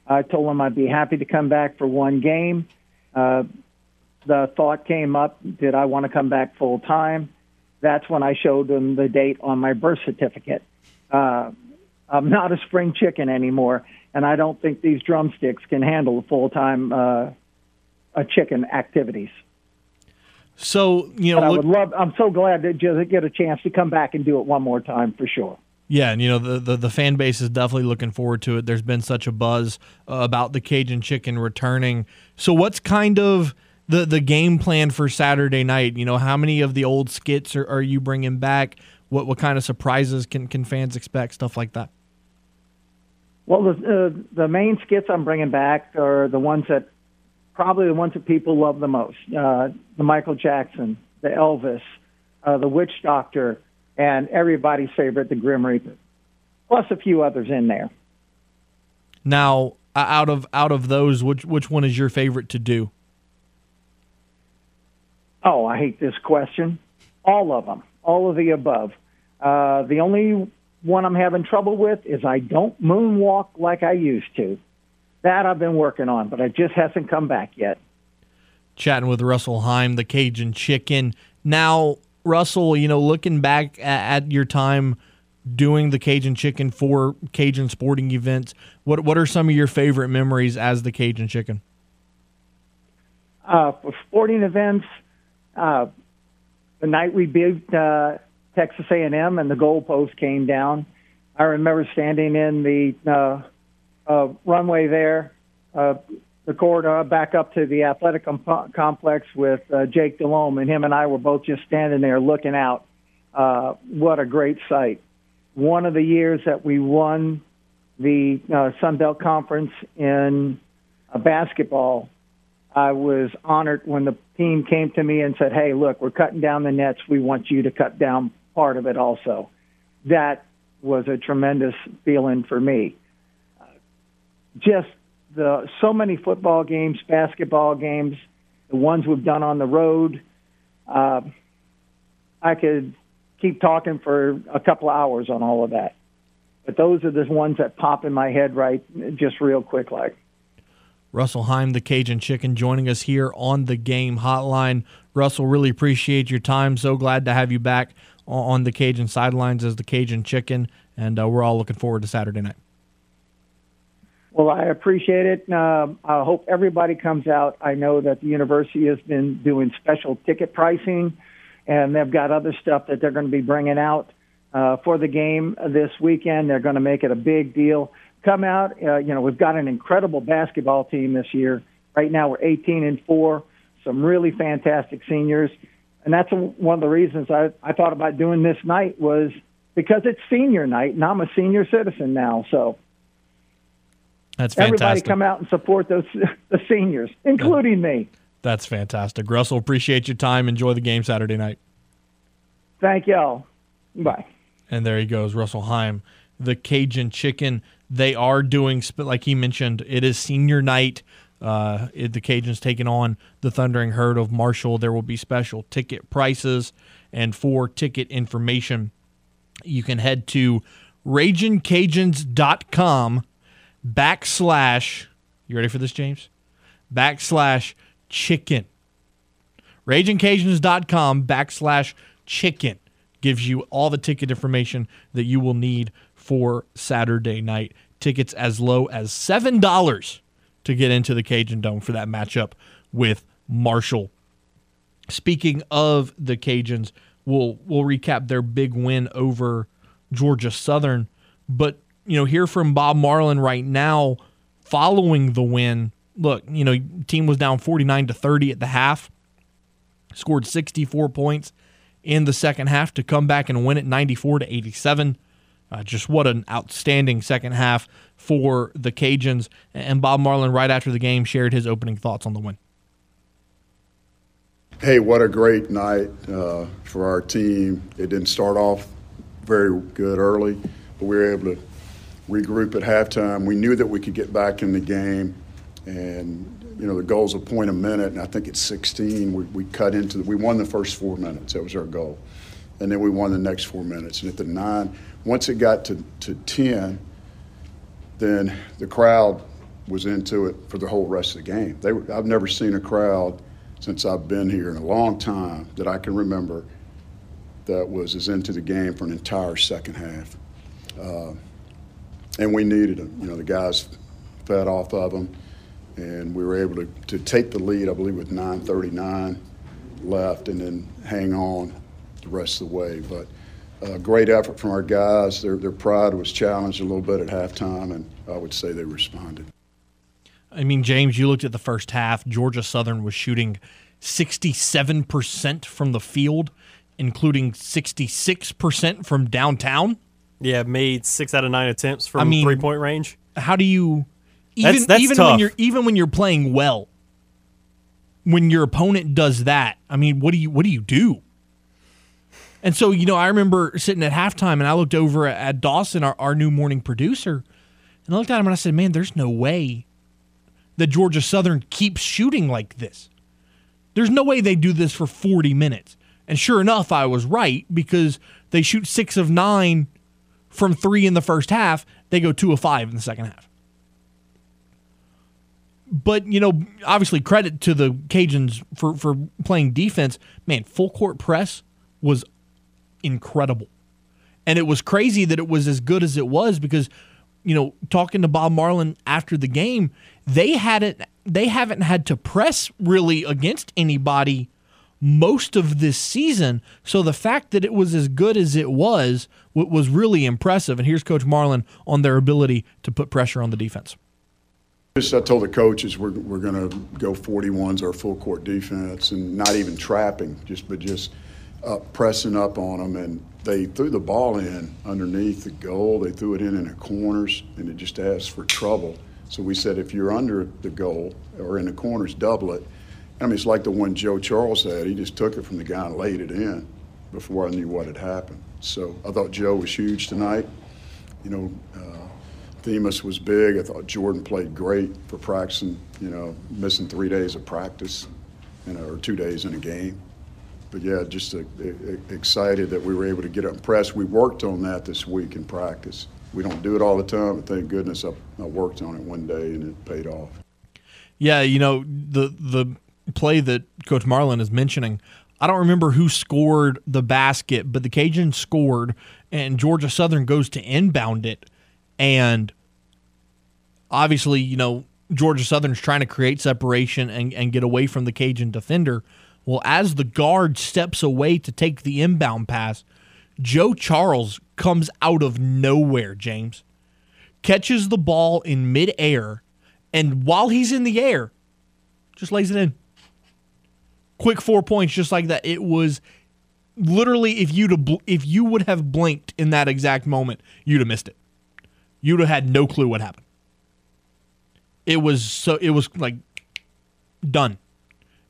[SPEAKER 9] I told him I'd be happy to come back for one game. Uh, the thought came up, did I want to come back full time? That's when I showed them the date on my birth certificate. Uh, I'm not a spring chicken anymore, and I don't think these drumsticks can handle the full time uh, uh, chicken activities.
[SPEAKER 3] So you know,
[SPEAKER 9] but I
[SPEAKER 3] look,
[SPEAKER 9] would love. I'm so glad to just get a chance to come back and do it one more time for sure.
[SPEAKER 3] Yeah, and you know the, the, the fan base is definitely looking forward to it. There's been such a buzz uh, about the Cajun Chicken returning. So what's kind of the the game plan for Saturday night? You know, how many of the old skits are, are you bringing back? What what kind of surprises can can fans expect? Stuff like that.
[SPEAKER 9] Well, the uh, the main skits I'm bringing back are the ones that probably the ones that people love the most: uh, the Michael Jackson, the Elvis, uh, the Witch Doctor, and everybody's favorite, the Grim Reaper, plus a few others in there.
[SPEAKER 3] Now, out of out of those, which which one is your favorite to do?
[SPEAKER 9] Oh, I hate this question. All of them, all of the above. Uh, the only one I'm having trouble with is I don't moonwalk like I used to. That I've been working on, but it just hasn't come back yet.
[SPEAKER 3] Chatting with Russell Heim, the Cajun Chicken. Now, Russell, you know, looking back at, at your time doing the Cajun Chicken for Cajun sporting events, what what are some of your favorite memories as the Cajun Chicken?
[SPEAKER 9] Uh, for sporting events, uh, the night we beat uh, Texas A&M and the goalpost came down, I remember standing in the uh, uh, runway there, uh, the corridor back up to the athletic comp- complex with uh, Jake Delhomme, and him and I were both just standing there looking out. Uh, what a great sight! One of the years that we won the uh, Sun Belt Conference in uh, basketball, I was honored when the team came to me and said, "Hey, look, we're cutting down the nets. We want you to cut down part of it also." That was a tremendous feeling for me just the so many football games, basketball games, the ones we've done on the road. Uh, I could keep talking for a couple of hours on all of that, but those are the ones that pop in my head right just real quick, like.
[SPEAKER 3] Russell Heim, the Cajun Chicken, joining us here on the game hotline. Russell, really appreciate your time. So glad to have you back on the Cajun sidelines as the Cajun Chicken, and uh, we're all looking forward to Saturday night.
[SPEAKER 9] Well, I appreciate it. Uh, I hope everybody comes out. I know that the university has been doing special ticket pricing, and they've got other stuff that they're going to be bringing out uh, for the game this weekend. They're going to make it a big deal. Come out. Uh, you know, we've got an incredible basketball team this year. Right now, we're 18 and four. Some really fantastic seniors, and that's one of the reasons I, I thought about doing this night was because it's senior night, and I'm a senior citizen now. So
[SPEAKER 3] that's fantastic.
[SPEAKER 9] Everybody come out and support those the seniors, including me.
[SPEAKER 3] That's fantastic. Russell, appreciate your time. Enjoy the game Saturday night.
[SPEAKER 9] Thank y'all. Bye.
[SPEAKER 3] And there he goes, Russell Heim, the Cajun Chicken. They are doing, like he mentioned, it is senior night. Uh, the Cajuns taking on the Thundering Herd of Marshall. There will be special ticket prices. And for ticket information, you can head to RagingCajuns.com backslash, you ready for this, James? Backslash chicken. RagingCajuns.com backslash chicken gives you all the ticket information that you will need for Saturday night. Tickets as low as $7 to get into the Cajun Dome for that matchup with Marshall. Speaking of the Cajuns, we'll we'll recap their big win over Georgia Southern, but you know, hear from Bob Marlin right now following the win. Look, you know, team was down 49 to 30 at the half, scored 64 points in the second half to come back and win it 94 to 87. Uh, just what an outstanding second half for the Cajuns. And Bob Marlin, right after the game, shared his opening thoughts on the win.
[SPEAKER 10] Hey, what a great night uh, for our team. It didn't start off very good early, but we were able to regroup at halftime. We knew that we could get back in the game, and you know the goal's a point a minute, and I think it's 16. We, we cut into the, we won the first four minutes. That was our goal, and then we won the next four minutes. And at the nine, once it got to, to 10, then the crowd was into it for the whole rest of the game. They were, I've never seen a crowd since I've been here in a long time that I can remember that was as into the game for an entire second half. Uh, and we needed them. You know, the guys fed off of them, and we were able to, to take the lead, I believe, with 9.39 left, and then hang on the rest of the way. But uh, great effort from our guys. Their, their pride was challenged a little bit at halftime, and I would say they responded.
[SPEAKER 3] I mean, James, you looked at the first half. Georgia Southern was shooting 67% from the field, including 66% from downtown.
[SPEAKER 4] Yeah, made six out of nine attempts from
[SPEAKER 3] I mean,
[SPEAKER 4] three point range.
[SPEAKER 3] How do you even
[SPEAKER 4] That's- that's
[SPEAKER 3] even when you're even when you're playing well, when your opponent does that, I mean, what do you what do you do? And so, you know, I remember sitting at halftime and I looked over at Dawson, our, our new morning producer, and I looked at him and I said, Man, there's no way that Georgia Southern keeps shooting like this. There's no way they do this for 40 minutes. And sure enough, I was right because they shoot six of nine from three in the first half. They go two of five in the second half. But, you know, obviously credit to the Cajuns for, for playing defense. Man, full court press was incredible. And it was crazy that it was as good as it was because, you know, talking to Bob Marlin after the game, they hadn't they haven't had to press really against anybody most of this season. So the fact that it was as good as it was was really impressive. And here's Coach Marlin on their ability to put pressure on the defense.
[SPEAKER 10] Just I told the coaches we're, we're going to go 41s our full court defense and not even trapping, just but just uh, pressing up on them. And they threw the ball in underneath the goal. They threw it in in the corners, and it just asked for trouble. So we said if you're under the goal or in the corners, double it. I mean, it's like the one Joe Charles had. He just took it from the guy and laid it in before I knew what had happened. So I thought Joe was huge tonight. You know, uh, Themus was big. I thought Jordan played great for practicing, you know, missing three days of practice, you know, or two days in a game. But yeah, just uh, excited that we were able to get up and press. We worked on that this week in practice. We don't do it all the time, but thank goodness I, I worked on it one day and it paid off.
[SPEAKER 3] Yeah, you know, the the play that Coach Marlin is mentioning, I don't remember who scored the basket, but the Cajuns scored and Georgia Southern goes to inbound it and obviously, you know, Georgia Southern's trying to create separation and, and get away from the Cajun defender. Well, as the guard steps away to take the inbound pass, Joe Charles comes out of nowhere, James. Catches the ball in midair, and while he's in the air, just lays it in. Quick four points, just like that. It was literally if bl- if you would have blinked in that exact moment, you'd have missed it. You'd have had no clue what happened. It was so it was like done.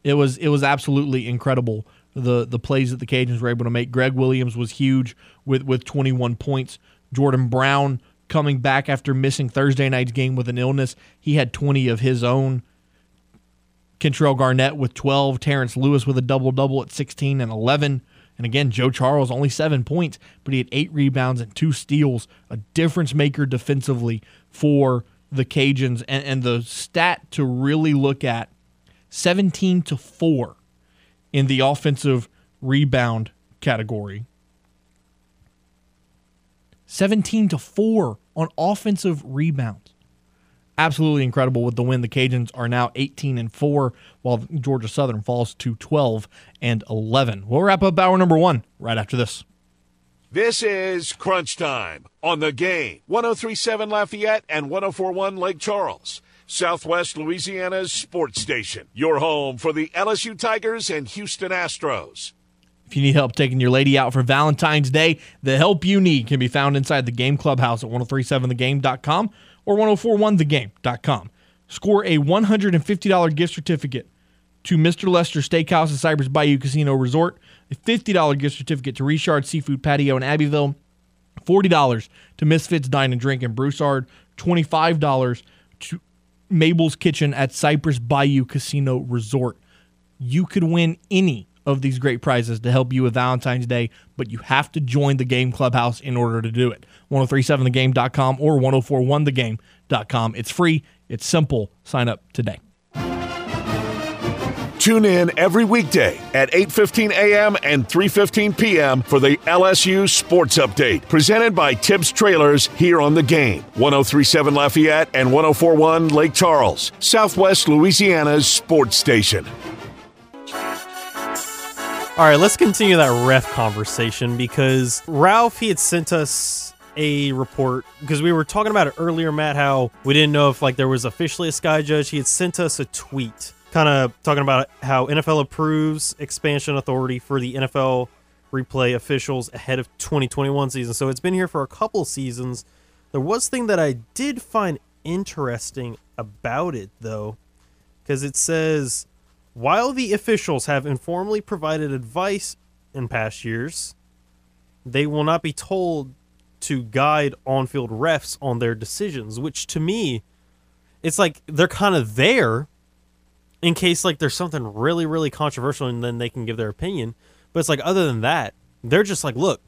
[SPEAKER 3] It was it was absolutely incredible the the plays that the Cajuns were able to make. Greg Williams was huge with with 21 points. Jordan Brown coming back after missing Thursday night's game with an illness. He had 20 of his own. Kentrell Garnett with 12, Terrence Lewis with a double double at 16 and 11. And again, Joe Charles only seven points, but he had eight rebounds and two steals, a difference maker defensively for the Cajuns. And, and the stat to really look at 17 to 4 in the offensive rebound category. 17 to 4 on offensive rebounds. Absolutely incredible with the win. The Cajuns are now 18 and 4 while Georgia Southern falls to 12 and 11. We'll wrap up hour number 1 right after this.
[SPEAKER 1] This is Crunch Time on the game. 1037 Lafayette and 1041 Lake Charles. Southwest Louisiana's sports station. Your home for the LSU Tigers and Houston Astros.
[SPEAKER 3] If you need help taking your lady out for Valentine's Day, the help you need can be found inside the game clubhouse at 1037thegame.com or 1041thegame.com. Score a $150 gift certificate to Mr. Lester Steakhouse at Cypress Bayou Casino Resort, a $50 gift certificate to Richard Seafood Patio in Abbeville, $40 to Misfits Dine and Drink in Broussard, $25 to Mabel's Kitchen at Cypress Bayou Casino Resort. You could win any of these great prizes to help you with Valentine's Day, but you have to join the Game Clubhouse in order to do it. 1037thegame.com or 1041thegame.com. It's free, it's simple. Sign up today.
[SPEAKER 1] Tune in every weekday at 8:15 a.m. and 3:15 p.m. for the LSU Sports Update, presented by Tibbs Trailers here on the game. 1037 Lafayette and 1041 Lake Charles, Southwest Louisiana's sports station.
[SPEAKER 4] All right, let's continue that ref conversation because Ralph he had sent us a report because we were talking about it earlier, Matt. How we didn't know if like there was officially a sky judge. He had sent us a tweet, kind of talking about how NFL approves expansion authority for the NFL replay officials ahead of 2021 season. So it's been here for a couple seasons. There was thing that I did find interesting about it though, because it says while the officials have informally provided advice in past years, they will not be told to guide on field refs on their decisions, which to me, it's like they're kind of there in case like there's something really, really controversial and then they can give their opinion. But it's like other than that, they're just like, look,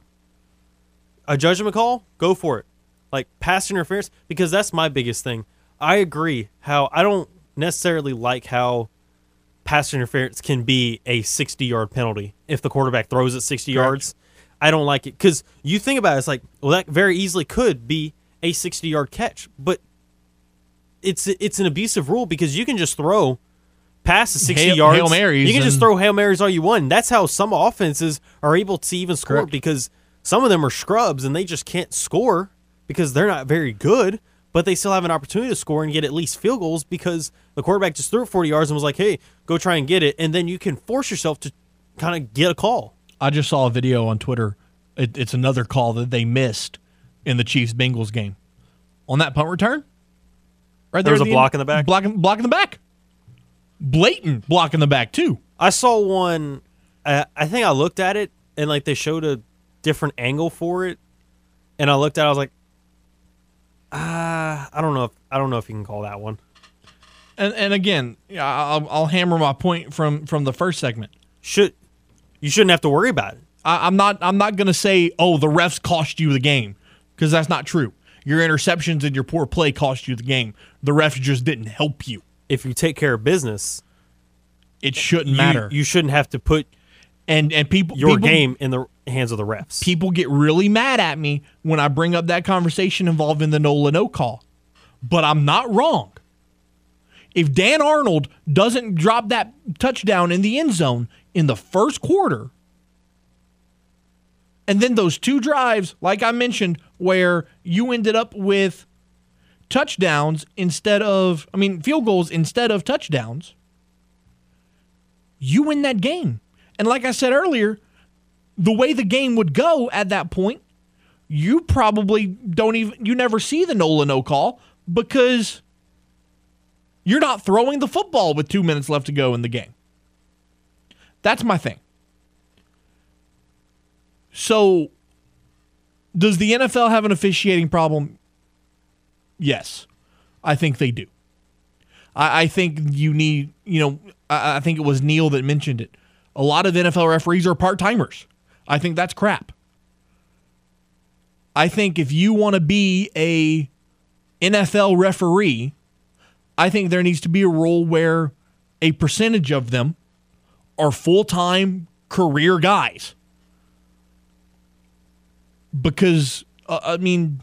[SPEAKER 4] a judgment call, go for it. Like pass interference, because that's my biggest thing. I agree how I don't necessarily like how pass interference can be a 60 yard penalty if the quarterback throws it 60
[SPEAKER 3] Correct.
[SPEAKER 4] yards. I don't like it because you think about it, it's like, well, that very easily could be a 60 yard catch, but it's it's an abusive rule because you can just throw past the 60
[SPEAKER 3] Hail-
[SPEAKER 4] yards.
[SPEAKER 3] Hail Marys
[SPEAKER 4] you can just throw Hail Marys all you want. That's how some offenses are able to even score
[SPEAKER 3] Correct.
[SPEAKER 4] because some of them are scrubs and they just can't score because they're not very good, but they still have an opportunity to score and get at least field goals because the quarterback just threw it 40 yards and was like, hey, go try and get it. And then you can force yourself to kind of get a call.
[SPEAKER 3] I just saw a video on Twitter. It, it's another call that they missed in the Chiefs Bengals game. On that punt return, right
[SPEAKER 4] There was
[SPEAKER 3] at
[SPEAKER 4] a block in the back?
[SPEAKER 3] Block, block in the back. Blatant block in the back too.
[SPEAKER 4] I saw one. I, I think I looked at it and like they showed a different angle for it, and I looked at. it, I was like, ah, I don't know if I don't know if you can call that one.
[SPEAKER 3] And and again, yeah, I'll, I'll hammer my point from from the first segment.
[SPEAKER 4] Should you shouldn't have to worry about it.
[SPEAKER 3] I, I'm not I'm not gonna say oh the refs cost you the game because that's not true. Your interceptions and your poor play cost you the game. The refs just didn't help you.
[SPEAKER 4] If you take care of business,
[SPEAKER 3] It shouldn't
[SPEAKER 4] you,
[SPEAKER 3] matter.
[SPEAKER 4] You shouldn't have to put
[SPEAKER 3] and and people
[SPEAKER 4] your
[SPEAKER 3] people-
[SPEAKER 4] game in the hands of the refs.
[SPEAKER 3] people get really mad at me when I bring up that conversation involving the Nola no call. But I'm not wrong. If Dan Arnold doesn't drop that touchdown in the end zone in the first quarter, and then those two drives, like I mentioned, where you ended up with touchdowns instead of, I mean, field goals instead of touchdowns, you win that game. And like I said earlier, the way the game would go at that point, you probably don't even you never see the Nola no call because you're not throwing the football with two minutes left to go in the game. That's my thing. So, does the NFL have an officiating problem? Yes, I think they do. I, I think you need, you know, I, I think it was Neil that mentioned it. A lot of NFL referees are part timers. I think that's crap. I think if you want to be a NFL referee, I think there needs to be a rule where a percentage of them are full time career guys. Because, uh, I mean,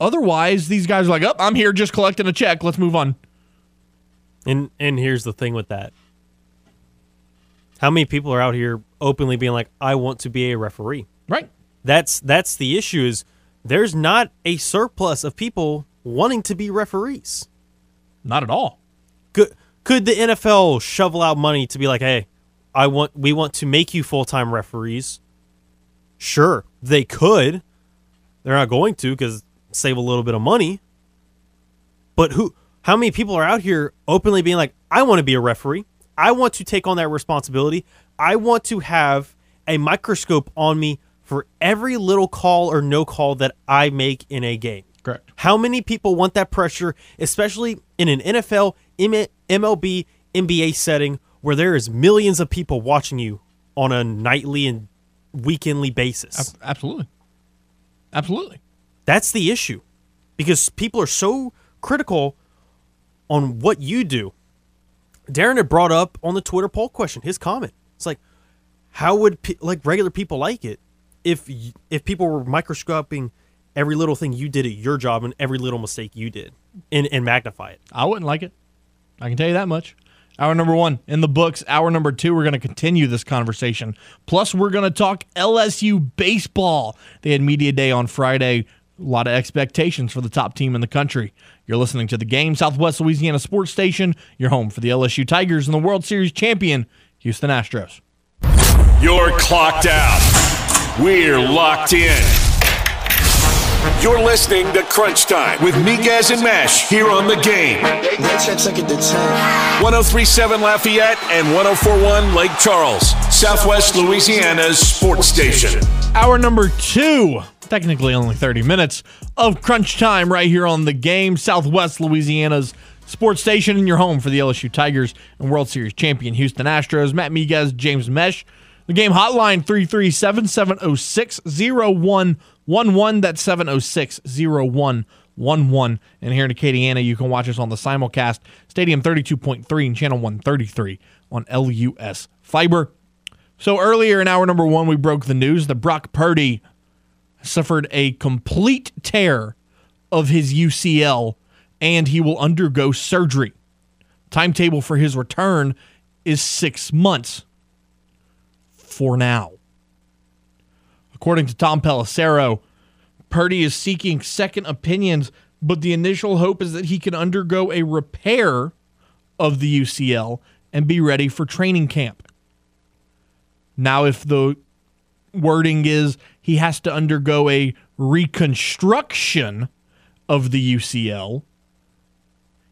[SPEAKER 3] otherwise, these guys are like, oh, I'm here just collecting a check. Let's move on.
[SPEAKER 4] And and here's the thing with that. How many people are out here openly being like, I want to be a referee?
[SPEAKER 3] Right.
[SPEAKER 4] That's that's the issue is there's not a surplus of people wanting to be referees.
[SPEAKER 3] Not at all.
[SPEAKER 4] Could could the NFL shovel out money to be like, hey, I want we want to make you full time referees? Sure, they could. They're not going to because save a little bit of money. But who? How many people are out here openly being like, I want to be a referee. I want to take on that responsibility. I want to have a microscope on me for every little call or no call that I make in a game.
[SPEAKER 3] Correct.
[SPEAKER 4] How many people want that pressure, especially in an NFL, MLB, NBA setting where there is millions of people watching you on a nightly and weekendly basis.
[SPEAKER 3] Absolutely. Absolutely.
[SPEAKER 4] That's the issue. Because people are so critical on what you do. Darren had brought up on the Twitter poll question his comment. It's like, how would pe- like regular people like it if y- if people were microscoping every little thing you did at your job and every little mistake you did and, and magnify it?
[SPEAKER 3] I wouldn't like it. I can tell you that much. Hour number one in the books. Hour number two, we're going to continue this conversation. Plus, we're going to talk LSU baseball. They had Media Day on Friday. A lot of expectations for the top team in the country. You're listening to the game, Southwest Louisiana Sports Station, your home for the LSU Tigers and the World Series champion, Houston Astros.
[SPEAKER 1] You're clocked out. We're locked in. You're listening to Crunch Time with Miguez and Mesh here on the game.
[SPEAKER 2] Next check second to 10.
[SPEAKER 1] 1037 Lafayette and 1041 Lake Charles, Southwest Louisiana's sports station.
[SPEAKER 3] Hour number two, technically only 30 minutes of crunch time right here on the game, Southwest Louisiana's sports station, in your home for the LSU Tigers and World Series champion Houston Astros. Matt Miguez, James Mesh. The game hotline 337 706 0111. That's 706 0111. And here in Acadiana, you can watch us on the simulcast, Stadium 32.3 and Channel 133 on LUS Fiber. So earlier in hour number one, we broke the news that Brock Purdy suffered a complete tear of his UCL and he will undergo surgery. Timetable for his return is six months for now. According to Tom Pelissero, Purdy is seeking second opinions, but the initial hope is that he can undergo a repair of the UCL and be ready for training camp. Now, if the wording is he has to undergo a reconstruction of the UCL,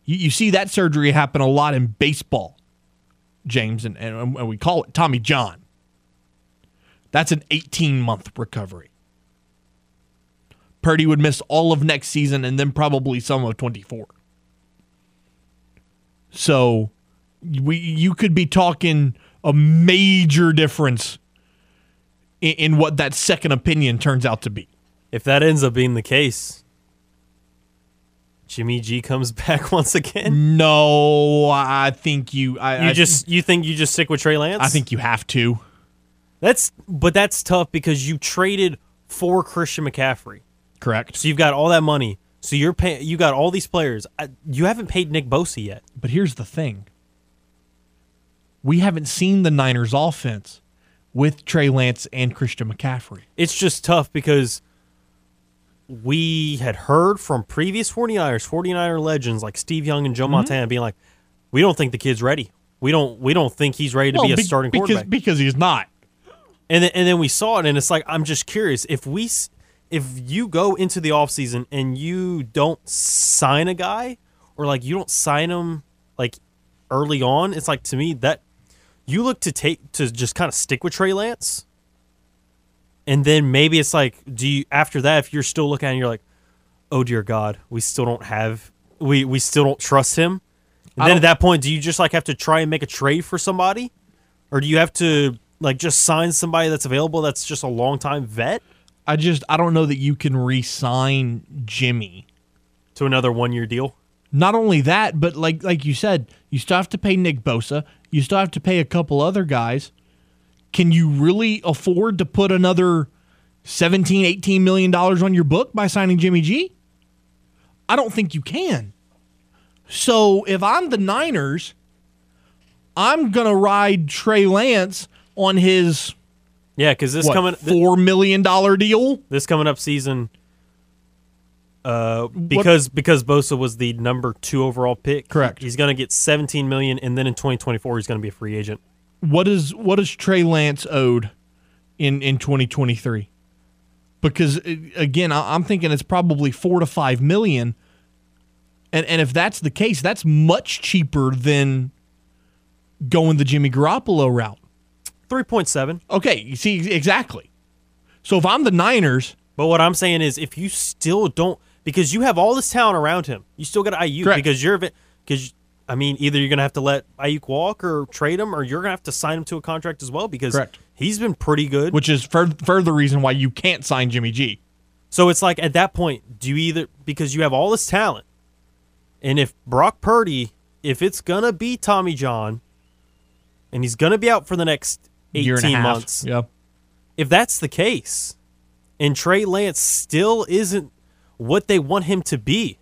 [SPEAKER 3] you, you see that surgery happen a lot in baseball, James, and, and, and we call it Tommy John. That's an 18 month recovery. Purdy would miss all of next season and then probably some of 24. So we you could be talking a major difference in, in what that second opinion turns out to be.
[SPEAKER 4] If that ends up being the case, Jimmy G comes back once again.
[SPEAKER 3] No, I think you. I,
[SPEAKER 4] You
[SPEAKER 3] I-
[SPEAKER 4] just you think you just stick with Trey Lance?
[SPEAKER 3] I think you have to.
[SPEAKER 4] that's but that's tough because you traded for Christian McCaffrey.
[SPEAKER 3] Correct.
[SPEAKER 4] So you've got all that money. So you're paying. You got all these players. I, you haven't paid Nick Bosa yet.
[SPEAKER 3] But here's the thing: we haven't seen the Niners' offense with Trey Lance and Christian McCaffrey.
[SPEAKER 4] It's just tough because we had heard from previous 49ers, 49er legends like Steve Young and Joe
[SPEAKER 3] Mm-hmm.
[SPEAKER 4] Montana being like, "We don't think the kid's ready. We don't. We don't think he's ready to be a
[SPEAKER 3] be-
[SPEAKER 4] starting
[SPEAKER 3] because
[SPEAKER 4] quarterback."
[SPEAKER 3] because he's not.
[SPEAKER 4] And then, and then we saw it, and it's like I'm just curious if we if you go into the offseason and you don't sign a guy or like you don't sign him like early on, it's like to me that you look to take to just kind of stick with Trey Lance. And then maybe it's like, do you after that if you're still looking at it, you're like, oh dear God, we still don't have we we still don't trust him. And then at that point, do you just like have to try and make a trade for somebody? Or do you have to like just sign somebody that's available that's just a long time vet
[SPEAKER 3] I just I don't know that you can re-sign Jimmy.
[SPEAKER 4] to another one year deal?
[SPEAKER 3] Not only that, but like like you said, you still have to pay Nick Bosa. You still have to pay a couple other guys. Can you really afford to put another 17, 18 million dollars on your book by signing Jimmy G? I don't think you can. So if I'm the Niners, I'm gonna ride Trey Lance on his
[SPEAKER 4] Yeah, because this
[SPEAKER 3] what,
[SPEAKER 4] coming
[SPEAKER 3] four million dollar deal.
[SPEAKER 4] this coming up season, uh, because because Bosa was the number two overall pick.
[SPEAKER 3] Correct.
[SPEAKER 4] He's gonna get 17 million, and then in 2024 he's gonna be a free agent.
[SPEAKER 3] what is what is Trey Lance owed in in 2023? Because uh, again, I'm thinking it's probably four to five million, and and if that's the case, that's much cheaper than going the Jimmy Garoppolo route.
[SPEAKER 4] 3.7.
[SPEAKER 3] Okay, you see exactly. So if I'm the Niners,
[SPEAKER 4] But what I'm saying is, if you still don't, because you have all this talent around him, you still got Aiyuk
[SPEAKER 3] Correct.
[SPEAKER 4] because you're because I mean, either you're gonna have to let Aiyuk walk or trade him, or you're gonna have to sign him to a contract as well because
[SPEAKER 3] Correct.
[SPEAKER 4] he's been pretty good.
[SPEAKER 3] Which is fur- further reason why you can't sign Jimmy G.
[SPEAKER 4] So it's like at that point, do you either because you have all this talent, and if Brock Purdy, if it's gonna be Tommy John, and he's gonna be out for the next
[SPEAKER 3] Year and a
[SPEAKER 4] eighteen months,
[SPEAKER 3] Yeah.
[SPEAKER 4] if that's the case, and Trey Lance still isn't what they want him to be,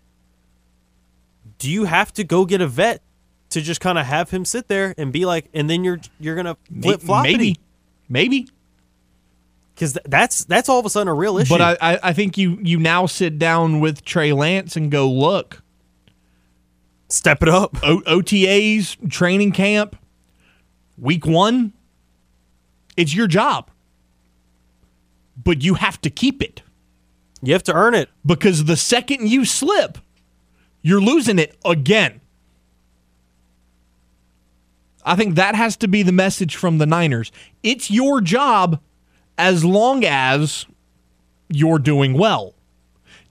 [SPEAKER 4] do you have to go get a vet to just kind of have him sit there and be like, and then you're you're gonna flip flop
[SPEAKER 3] Maybe. Maybe.
[SPEAKER 4] because that's that's all of a sudden a real issue.
[SPEAKER 3] But I, I, I think you you now sit down with Trey Lance and go, look,
[SPEAKER 4] step it up.
[SPEAKER 3] O- OTAs, training camp, week one, it's your job. But you have to keep it.
[SPEAKER 4] You have to earn it.
[SPEAKER 3] Because the second you slip, you're losing it again. I think that has to be the message from the Niners. It's your job as long as you're doing well.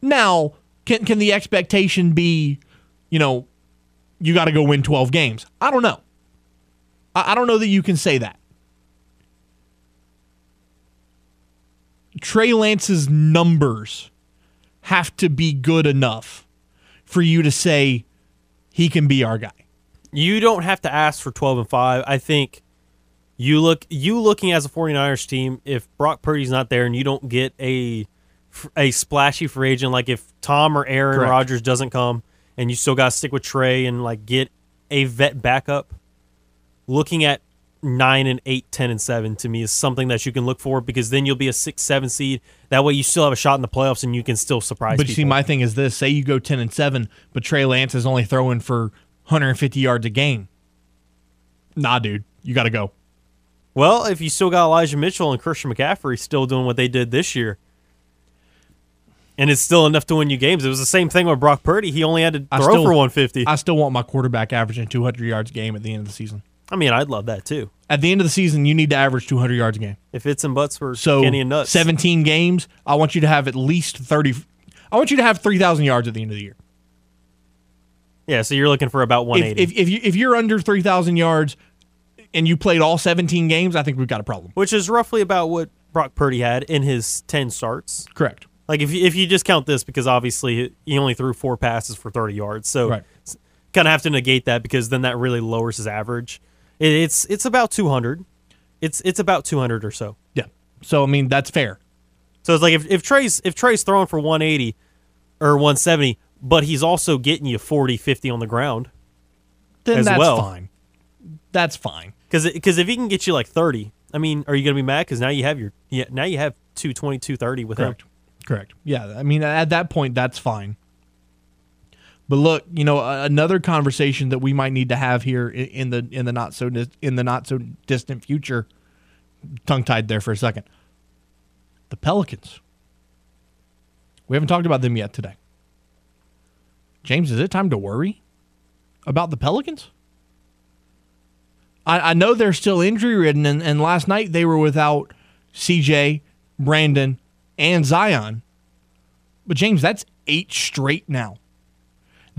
[SPEAKER 3] Now, can can the expectation be, you know, you got to go win 12 games? I don't know. I, I don't know that you can say that. Trey Lance's numbers have to be good enough for you to say he can be our guy.
[SPEAKER 4] you don't have to ask for 12 and 5 i think you look you looking as a 49ers team if brock purdy's not there and you don't get a a splashy free agent like if tom or aaron rodgers doesn't come and you still got to stick with trey and like get a vet backup looking at 9 and 8 10 and 7 to me is something that you can look for because then you'll be a 6 7 seed that way you still have a shot in the playoffs and you can still surprise
[SPEAKER 3] But you see, my thing is this: say you go ten and seven, but Trey Lance is only throwing for 150 yards a game. Nah, dude, you got to go.
[SPEAKER 4] Well, if you still got Elijah Mitchell and Christian McCaffrey still doing what they did this year, and it's still enough to win you games. It was the same thing with Brock Purdy. He only had to throw
[SPEAKER 3] still-
[SPEAKER 4] for 150. I,
[SPEAKER 3] I still want my quarterback averaging 200 yards a game at the end of the season.
[SPEAKER 4] Mean, I'd love that too.
[SPEAKER 3] At the end of the season, you need to average 200 yards a game.
[SPEAKER 4] If it's in butts for
[SPEAKER 3] So
[SPEAKER 4] Kenny and Nuts.
[SPEAKER 3] 17 games, I want you to have at least 30. I want you to have 3,000 yards at the end of the year.
[SPEAKER 4] Yeah, so you're looking for about
[SPEAKER 3] If,
[SPEAKER 4] 180.
[SPEAKER 3] if, if, you, if you're under 3,000 yards and you played all 17 games, I think we've got a problem.
[SPEAKER 4] which is roughly about what Brock Purdy had in his 10 starts.
[SPEAKER 3] Correct.
[SPEAKER 4] Like if you, if you just count this because obviously he only threw four passes for 30 yards. So
[SPEAKER 3] Right.
[SPEAKER 4] kind of have to negate that because then that really lowers his average. It, it's it's about 200. It's it's about 200 or so.
[SPEAKER 3] Yeah. So, I mean, that's fair.
[SPEAKER 4] So it's like if, if Trey's if Trey's throwing for 180 or 170, but he's also getting you 40, 50 on the ground.
[SPEAKER 3] Then that's
[SPEAKER 4] well.
[SPEAKER 3] fine. That's fine.
[SPEAKER 4] Because because if he can get you like 30, I mean, are you going to be mad? Because now you have your yeah now you have 220, 230 with
[SPEAKER 3] Correct.
[SPEAKER 4] him.
[SPEAKER 3] Correct. Yeah. I mean, at that point, that's fine. But look, you know, another conversation that we might need to have here in the in the not so in the not so distant future. Tongue tied there for a second. The Pelicans. We haven't talked about them yet today. James, is it time to worry about the Pelicans? I, I know they're still injury ridden, and, and last night they were without CJ, Brandon, and Zion. But James, that's eight straight now.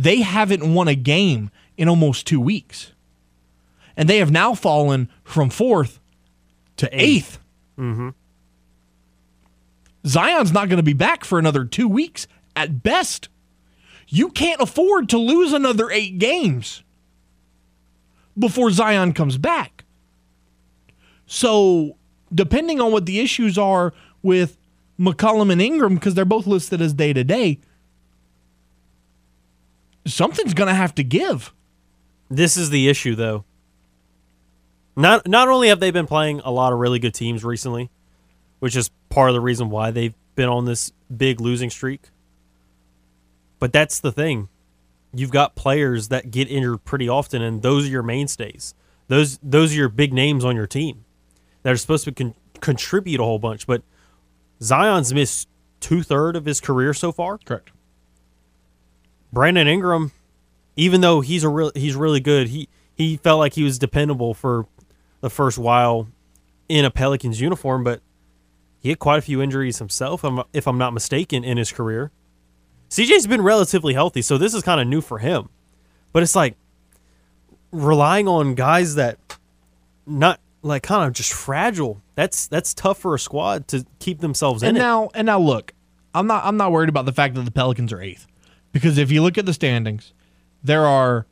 [SPEAKER 3] They haven't won a game in almost two weeks. And they have now fallen from fourth to 8th
[SPEAKER 4] Mm-hmm.
[SPEAKER 3] Zion's not going to be back for another two weeks at best. You can't afford to lose another eight games before Zion comes back. So, depending on what the issues are with McCollum and Ingram, because they're both listed as day to day, something's going to have to give.
[SPEAKER 4] This is the issue, though. Not not only have they been playing a lot of really good teams recently, which is part of the reason why they've been on this big losing streak. But that's the thing. You've got players that get injured pretty often, and those are your mainstays. Those those are your big names on your team that are supposed to con- contribute a whole bunch. But Zion's missed two third of his career so far.
[SPEAKER 3] Correct.
[SPEAKER 4] Brandon Ingram, even though he's a real he's really good, he he felt like he was dependable for the first while in a Pelicans uniform, but he had quite a few injuries himself, if I'm- not mistaken, in his career. CJ's been relatively healthy, so this is kind of new for him. But it's like relying on guys that not like kind of just fragile. That's that's tough for a squad to keep themselves in
[SPEAKER 3] and
[SPEAKER 4] it.
[SPEAKER 3] now and now look, I'm not I'm not worried about the fact that the Pelicans are eighth. Because if you look at the standings, there are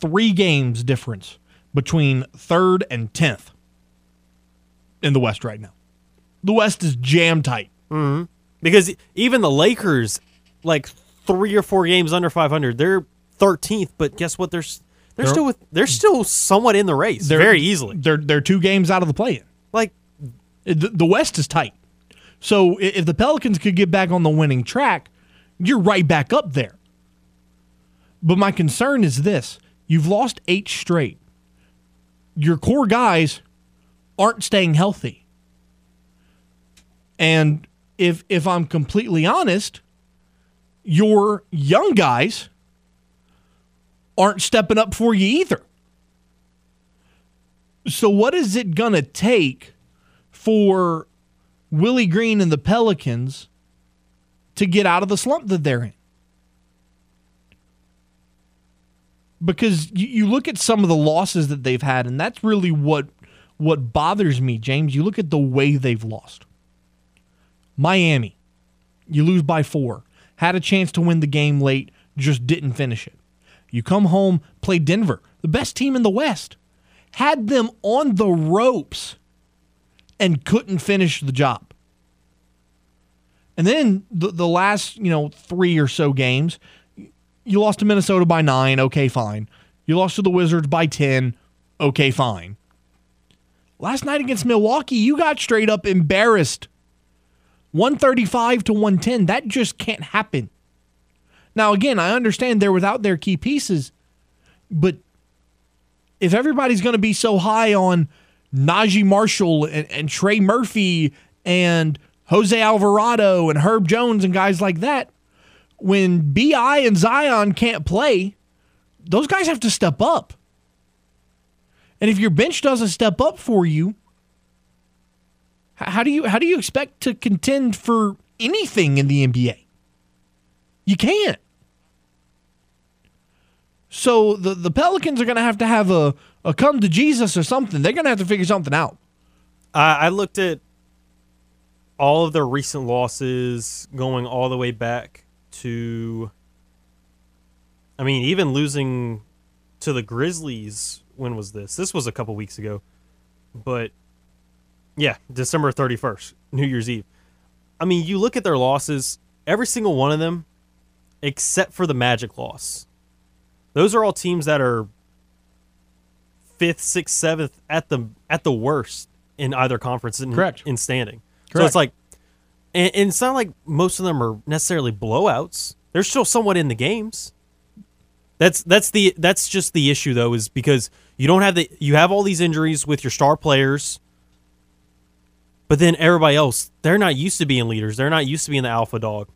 [SPEAKER 3] three games difference between third and tenth in the West right now. The West is jam tight.
[SPEAKER 4] Mm-hmm. Because even the Lakers, like three or four games under 500, they're 13th. But guess what? They're they're,
[SPEAKER 3] They're-
[SPEAKER 4] still with, they're still somewhat in the race
[SPEAKER 3] They're
[SPEAKER 4] very easily.
[SPEAKER 3] They're they're two games out of the play-in.
[SPEAKER 4] Like
[SPEAKER 3] the, the West is tight. So if the Pelicans could get back on the winning track, you're right back up there. But my concern is this: you've lost eight straight. Your core guys aren't staying healthy. And if if I'm completely honest, your young guys aren't stepping up for you either. So what is it going to take for Willie Green and the Pelicans to get out of the slump that they're in? Because you, you look at some of the losses that they've had, and that's really what what bothers me, James. You look at the way they've lost. Miami, you lose by four. Had a chance to win the game late, just didn't finish it. You come home, play Denver, the best team in the West. Had them on the ropes and couldn't finish the job. And then the, the last, you know, three or so games, you lost to Minnesota by nine, okay, fine. You lost to the Wizards by 10, okay, fine. Last night against Milwaukee, you got straight up embarrassed. 135 to 110. That just can't happen. Now, again, I understand they're without their key pieces, but if everybody's going to be so high on Naji Marshall and, and Trey Murphy and Jose Alvarado and Herb Jones and guys like that, when BI and Zion can't play, those guys have to step up. And if your bench doesn't step up for you, how do you how do you expect to contend for anything in the NBA? You can't. So the the Pelicans are going to have to have a, a come to Jesus or something. They're going to have to figure something out.
[SPEAKER 4] I, I looked at all of their recent losses going all the way back to I mean, even losing to the Grizzlies when was this? This was a couple weeks ago. But yeah, December 31st, New Year's Eve. I mean, you look at their losses, every single one of them except for the Magic loss. Those are all teams that are fifth, sixth, seventh at the at the worst in either conference in,
[SPEAKER 3] Correct.
[SPEAKER 4] in standing. So it's like, and, and it's not like most of them are necessarily blowouts. They're still somewhat in the games. That's that's the that's just the issue though is because you don't have the you have all these injuries with your star players, but then everybody else they're not used to being leaders. They're not used to being the alpha dog,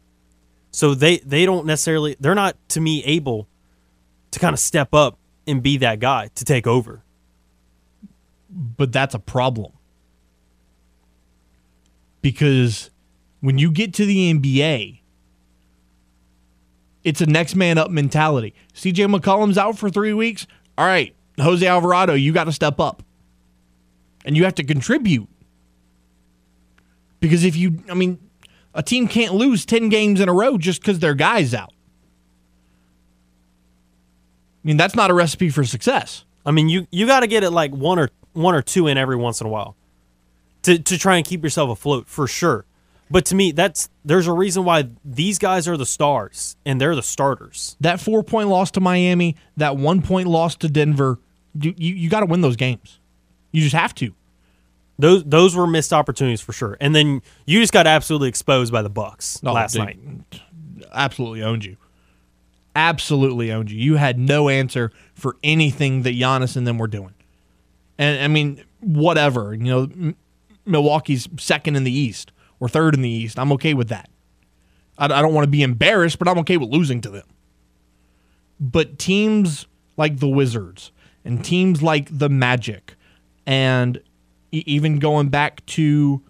[SPEAKER 4] so they they don't necessarily they're not to me able to kind of step up and be that guy to take over.
[SPEAKER 3] But that's a problem. Because when you get to the NBA, it's a next man up mentality. CJ McCollum's out for three weeks. All right, Jose Alvarado, you got to step up. And you have to contribute. Because if you, I mean, a team can't lose 10 games in a row just because their guy's out. I mean, that's not a recipe for success.
[SPEAKER 4] I mean, you you got to get it like one or one or two in every once in a while to to try and keep yourself afloat for sure. But to me, that's there's a reason why these guys are the stars and they're the starters.
[SPEAKER 3] That four point loss to Miami, that one point loss to Denver, you, you, you got to win those games. You just have to.
[SPEAKER 4] Those those were missed opportunities for sure. And then you just got absolutely exposed by the Bucks
[SPEAKER 3] Oh,
[SPEAKER 4] last
[SPEAKER 3] dude,
[SPEAKER 4] night.
[SPEAKER 3] Absolutely owned you. Absolutely owned you. You had no answer for anything that Giannis and them were doing. And I mean, whatever. You know, Milwaukee's second in the East or third in the East. I'm okay with that. I, I don't want to be embarrassed, but I'm okay with losing to them. But teams like the Wizards and teams like the Magic and e- even going back to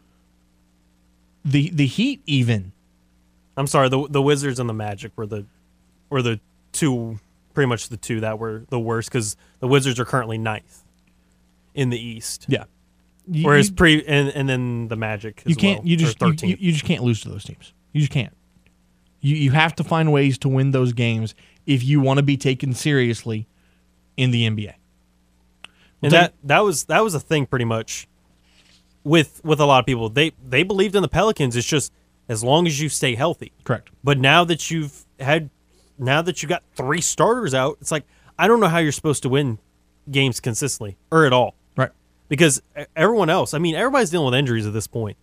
[SPEAKER 3] the the Heat even
[SPEAKER 4] I'm sorry, the the Wizards and the Magic were the were the two pretty much the two that were the worst because the Wizards are currently ninth in the East.
[SPEAKER 3] Yeah. You-
[SPEAKER 4] Whereas
[SPEAKER 3] you-
[SPEAKER 4] pre and, and then the Magic. As
[SPEAKER 3] you can't.
[SPEAKER 4] well,
[SPEAKER 3] you just you, you, you just can't lose to those teams. You just can't. You you have to find ways to win those games if you want to be taken seriously in the NBA.
[SPEAKER 4] and that that was that was a thing pretty much with with a lot of people. They they believed in the Pelicans. It's just as long as you stay healthy.
[SPEAKER 3] Correct.
[SPEAKER 4] But now that you've had now that you got three starters out, it's like I don't know how you're supposed to win games consistently or at all. Because everyone else, I mean, everybody's dealing with injuries at this point.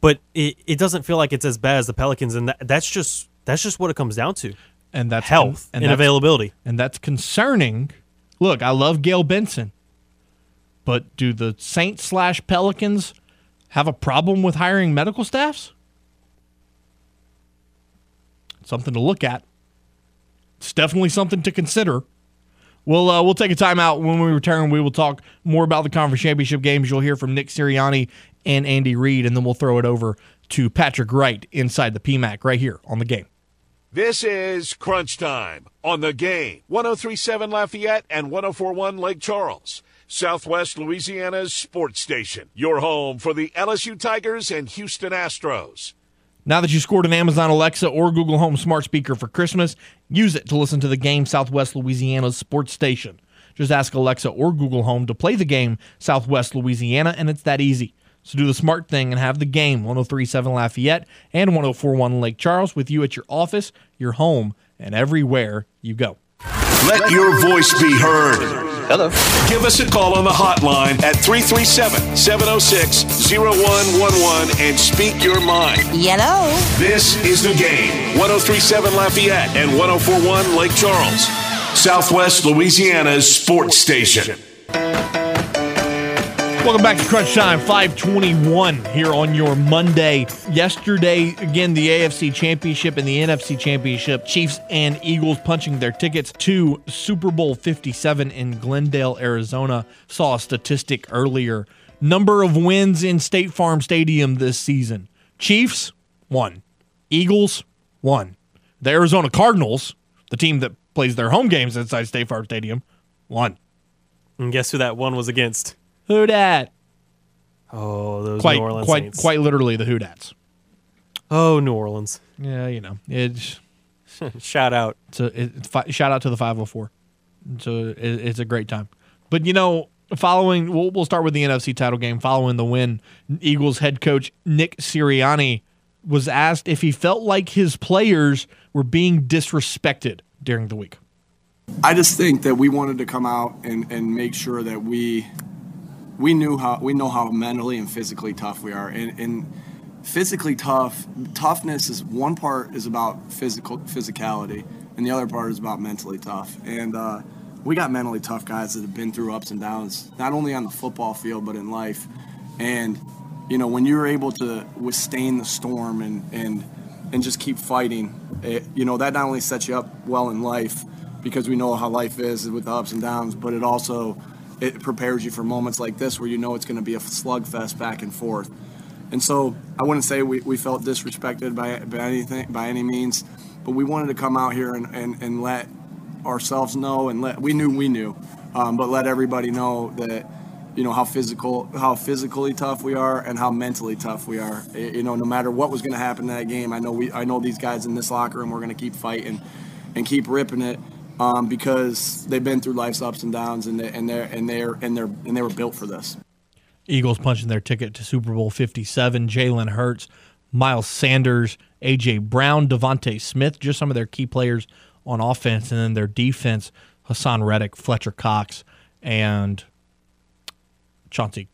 [SPEAKER 4] But it, it doesn't feel like it's as bad as the Pelicans, and that, that's just that's just what it comes down to.
[SPEAKER 3] and that's
[SPEAKER 4] Health and
[SPEAKER 3] that's-
[SPEAKER 4] availability.
[SPEAKER 3] and that's concerning. Look, I love Gayle Benson, but do the Saints slash Pelicans have a problem with hiring medical staffs? Something to look at. It's definitely something to consider. We'll uh, we'll take a timeout. When we return, we will talk more about the conference championship games. You'll hear from Nick Sirianni and Andy Reid, and then we'll throw it over to Patrick Wright inside the PMAC right here on the game.
[SPEAKER 1] This is Crunch Time on the game. 1037 Lafayette and 1041 Lake Charles. Southwest Louisiana's sports station. Your home for the LSU Tigers and Houston Astros.
[SPEAKER 3] Now that you scored an Amazon Alexa or Google Home smart speaker for Christmas, use it to listen to the game Southwest Louisiana's sports station. Just ask Alexa or Google Home to play the game Southwest Louisiana, and it's that easy. So do the smart thing and have the game 1037 Lafayette and 1041 Lake Charles with you at your office, your home, and everywhere you go.
[SPEAKER 1] Let your voice be heard. Hello. Give us a call on the hotline at 337 706 0111 and speak your mind.
[SPEAKER 11] Yellow.
[SPEAKER 1] This is the game. 1037 Lafayette and 1041 Lake Charles. Southwest Louisiana's sports station.
[SPEAKER 3] Welcome back to Crunch Time, 521 here on your Monday. Yesterday, again, the AFC Championship and the NFC Championship. Chiefs and Eagles punching their tickets to Super Bowl 57 in Glendale, Arizona. Saw a statistic earlier. Number of wins in State Farm Stadium this season. Chiefs, one. Eagles, one. The Arizona Cardinals, the team that plays their home games inside State Farm Stadium, one.
[SPEAKER 4] And guess who that one was against?
[SPEAKER 3] Who dat?
[SPEAKER 4] Oh, those
[SPEAKER 3] quite,
[SPEAKER 4] New Orleans
[SPEAKER 3] quite,
[SPEAKER 4] Saints.
[SPEAKER 3] quite literally the Houdats.
[SPEAKER 4] Oh, New Orleans.
[SPEAKER 3] Yeah, you know, it's
[SPEAKER 4] shout out.
[SPEAKER 3] It's a it's fi- shout out to the 504. So it, it's a great time. But you know, following we'll, we'll start with the NFC title game. Following the win, Eagles head coach Nick Sirianni was asked if he felt like his players were being disrespected during the week.
[SPEAKER 12] I just think that we wanted to come out and, and make sure that we we knew how we know how mentally and physically tough we are. And, and physically tough toughness is one part is about physical physicality and the other part is about mentally tough. And uh, we got mentally tough guys that have been through ups and downs not only on the football field but in life. And you know when you're able to withstand the storm and and and just keep fighting it, you know that not only sets you up well in life because we know how life is with the ups and downs but it also it prepares you for moments like this where you know it's going to be a slugfest back and forth and so I wouldn't say we, we felt disrespected by, by anything by any means, but we wanted to come out here and, and, and let ourselves know and let we knew we knew, um, but let everybody know that you know how physical how physically tough we are and how mentally tough we are. You know, no matter what was going to happen in that game, I know we I know these guys in this locker room we're going to keep fighting and keep ripping it. Um, because they've been through life's ups and downs, and they, and they're and they're and they're and they were built for this.
[SPEAKER 3] Eagles punching their ticket to Super Bowl 57. Jalen Hurts, Miles Sanders, A.J. Brown, DeVonta Smith, just some of their key players on offense. And then their defense, Haason Reddick, Fletcher Cox, and Chauncey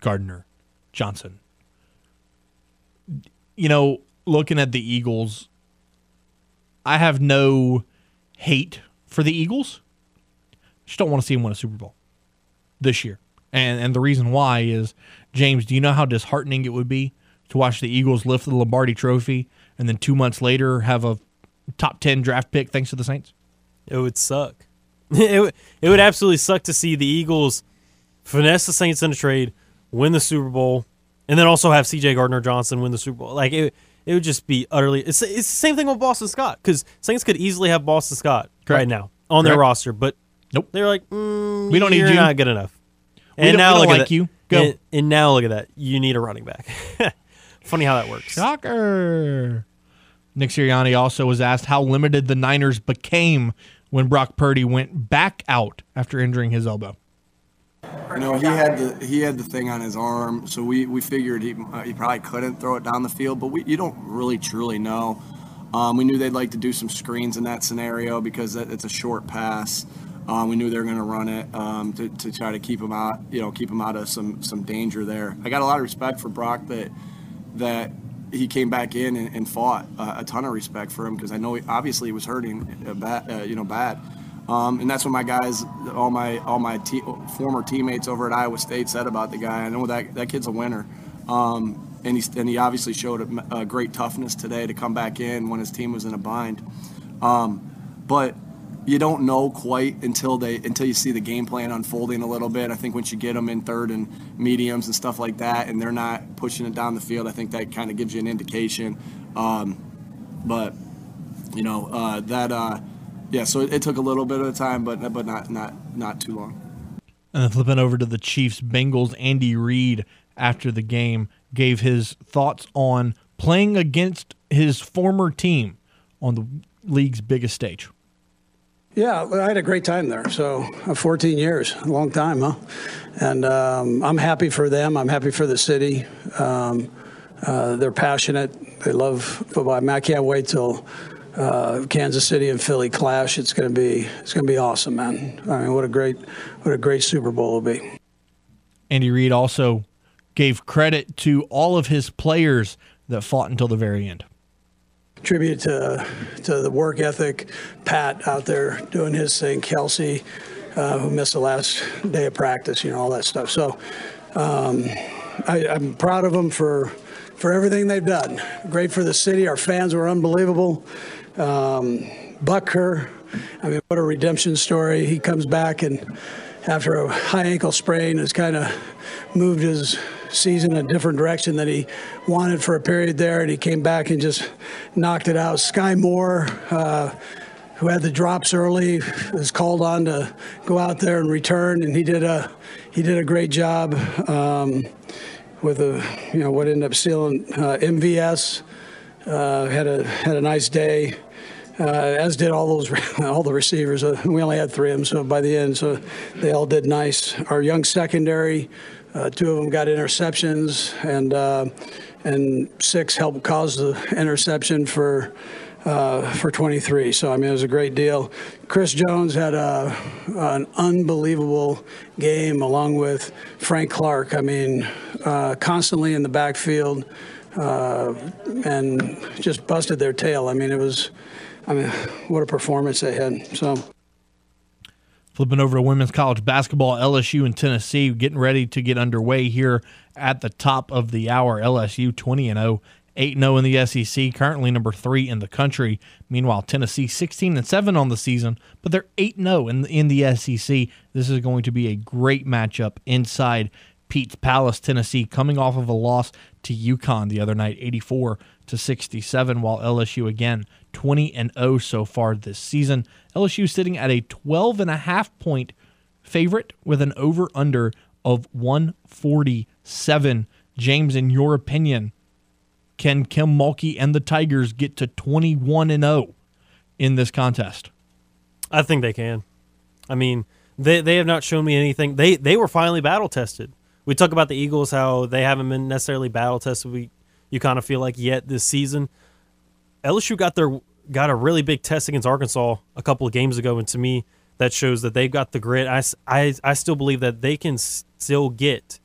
[SPEAKER 3] Gardner Johnson. You know, looking at the Eagles, I have no hate for the Eagles. Just don't want to see him win a Super Bowl this year. And and the reason why is James, do you know how disheartening it would be to watch the Eagles lift the Lombardi trophy and then 2 months later have a top 10 draft pick thanks to the Saints?
[SPEAKER 4] It would suck. it, would, it would absolutely suck to see the Eagles finesse the Saints in a trade, win the Super Bowl, and then also have C.J. Gardner Johnson win the Super Bowl. Like it, it would just be utterly. It's it's the same thing with Boston Scott because Saints could easily have Boston Scott right now on their
[SPEAKER 3] Correct.
[SPEAKER 4] roster, but
[SPEAKER 3] Nope.
[SPEAKER 4] they're like, mm,
[SPEAKER 3] We don't need
[SPEAKER 4] you're
[SPEAKER 3] you.
[SPEAKER 4] Not good enough.
[SPEAKER 3] We
[SPEAKER 4] And
[SPEAKER 3] don't-
[SPEAKER 4] now
[SPEAKER 3] we don't
[SPEAKER 4] look
[SPEAKER 3] like
[SPEAKER 4] at that.
[SPEAKER 3] you. Go.
[SPEAKER 4] And, and now look at that. You need a running back. Funny how that works.
[SPEAKER 3] Shocker. Nick Sirianni also was asked how limited the Niners became when Brock Purdy went back out after injuring his elbow.
[SPEAKER 12] You know, he had the he had the thing on his arm, so we, we figured he uh, he probably couldn't throw it down the field, but we you don't really truly know. Um, we knew they'd like to do some screens in that scenario because it's a short pass. Um, we knew they were going to run it um, to, to try to keep them out, you know, keep him out of some some danger there. I got a lot of respect for Brock that that he came back in and, and fought. Uh, a ton of respect for him because I know he, obviously he was hurting uh, bad, uh, you know, bad. Um, and that's what my guys, all my all my te- former teammates over at Iowa State said about the guy. I know that that kid's a winner, um, and he and he obviously showed a, a great toughness today to come back in when his team was in a bind. Um, but you don't know quite until they until you see the game plan unfolding a little bit. I think once you get them in third and mediums and stuff like that, and they're not pushing it down the field, I think that kind of gives you an indication. Um, but you know uh, that uh, yeah, so it, it took a little bit of time, but but not not not too long.
[SPEAKER 3] And then flipping over to the Chiefs Bengals, Andy Reid after the game gave his thoughts on playing against his former team on the league's biggest stage.
[SPEAKER 11] Yeah, I had a great time there. So, uh, 14 years, a long time, huh? And um, I'm happy for them. I'm happy for the city. Um, uh, they're passionate. They love football. I, mean, I can't wait till uh, Kansas City and Philly clash. It's gonna be it's gonna be awesome, man. I mean, what a great what a great Super Bowl it'll be.
[SPEAKER 3] Andy Reid also gave credit to all of his players that fought until the very end.
[SPEAKER 11] tribute to to the work ethic. Pat out there doing his thing. Kelce, uh, who missed the last day of practice. You know all that stuff. So um, I, I'm proud of them for for everything they've done. Great for the city. Our fans were unbelievable. Um, Butker, I mean, what a redemption story. He comes back and after a high ankle sprain has kind of moved his season a different direction than he wanted for a period there, and he came back and just knocked it out. Skyy Moore, uh, who had the drops early, was called on to go out there and return, and he did a he did a great job um, with a you know what ended up stealing uh, MVS. Uh, had a had a nice day. Uh, as did all those all the receivers. Uh, we only had three of them, so by the end, so they all did nice. Our young secondary, uh, two of them got interceptions, and uh, and six helped cause the interception for. Uh, for 23, so I mean it was a great deal. Chris Jones had a, an unbelievable game along with Frank Clark. I mean, uh, constantly in the backfield uh, and just busted their tail. I mean, it was, I mean, what a performance they had. So.
[SPEAKER 3] Flipping over to women's college basketball, LSU and Tennessee getting ready to get underway here at the top of the hour. LSU 20 and 0, 8 0 in the SEC, currently number 3 in the country. Meanwhile, Tennessee 16 and 7 on the season, but they're 8 0 in in the SEC. This is going to be a great matchup inside Pete's Palace, Tennessee, coming off of a loss to UConn the other night, 84 to 67, while LSU again 20 and 0 so far this season. LSU sitting at a 12 and a half point favorite with an over under of 147. James, in your opinion, can Kim Mulkey and the Tigers get to 21 and 0 in this contest?
[SPEAKER 4] I think they can. I mean, they they have not shown me anything. They they were finally battle tested. We talk about the Eagles how they haven't been necessarily battle tested. We you kind of feel like yet this season. LSU got their got a really big test against Arkansas a couple of games ago, and to me that shows that they've got the grit. I, I, I still believe that they can still get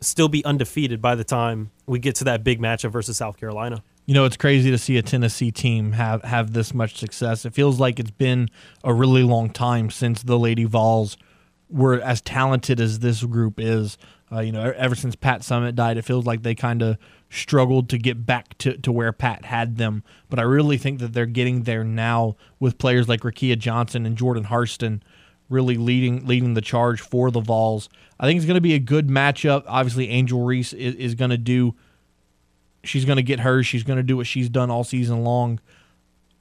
[SPEAKER 4] still be undefeated by the time we get to that big matchup versus South Carolina.
[SPEAKER 3] You know, it's crazy to see a Tennessee team have, have this much success. It feels like it's been a really long time since the Lady Vols were as talented as this group is. Uh, you know, ever since Pat Summitt died, it feels like they kind of struggled to get back to, to where Pat had them. But I really think that they're getting there now with players like Rakia Johnson and Jordan Horston really leading leading the charge for the Vols. I think it's going to be a good matchup. Obviously, Angel Reese is, is going to do she's going to get hers. She's going to do what she's done all season long.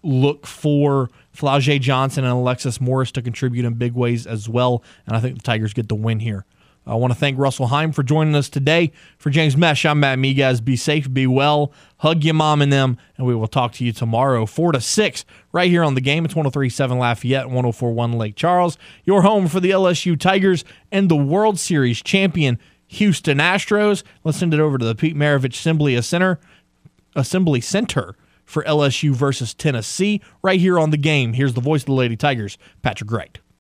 [SPEAKER 3] look for Flau'jae Johnson and Alexis Morris to contribute in big ways as well. And I think the Tigers get the win here. I want to thank Russell Heim for joining us today. For James Mesh, I'm Matt Miguez. Be safe, be well, hug your mom and them, and we will talk to you tomorrow, 4 to 6, right here on the game. It's 1037 Lafayette, 1041 Lake Charles. Your home for the LSU Tigers and the World Series champion Houston Astros. Let's send it over to the Pete Maravich Assembly Center. Assembly Center for LSU versus Tennessee right here on the game. Here's the voice of the Lady Tigers, Patrick Wright.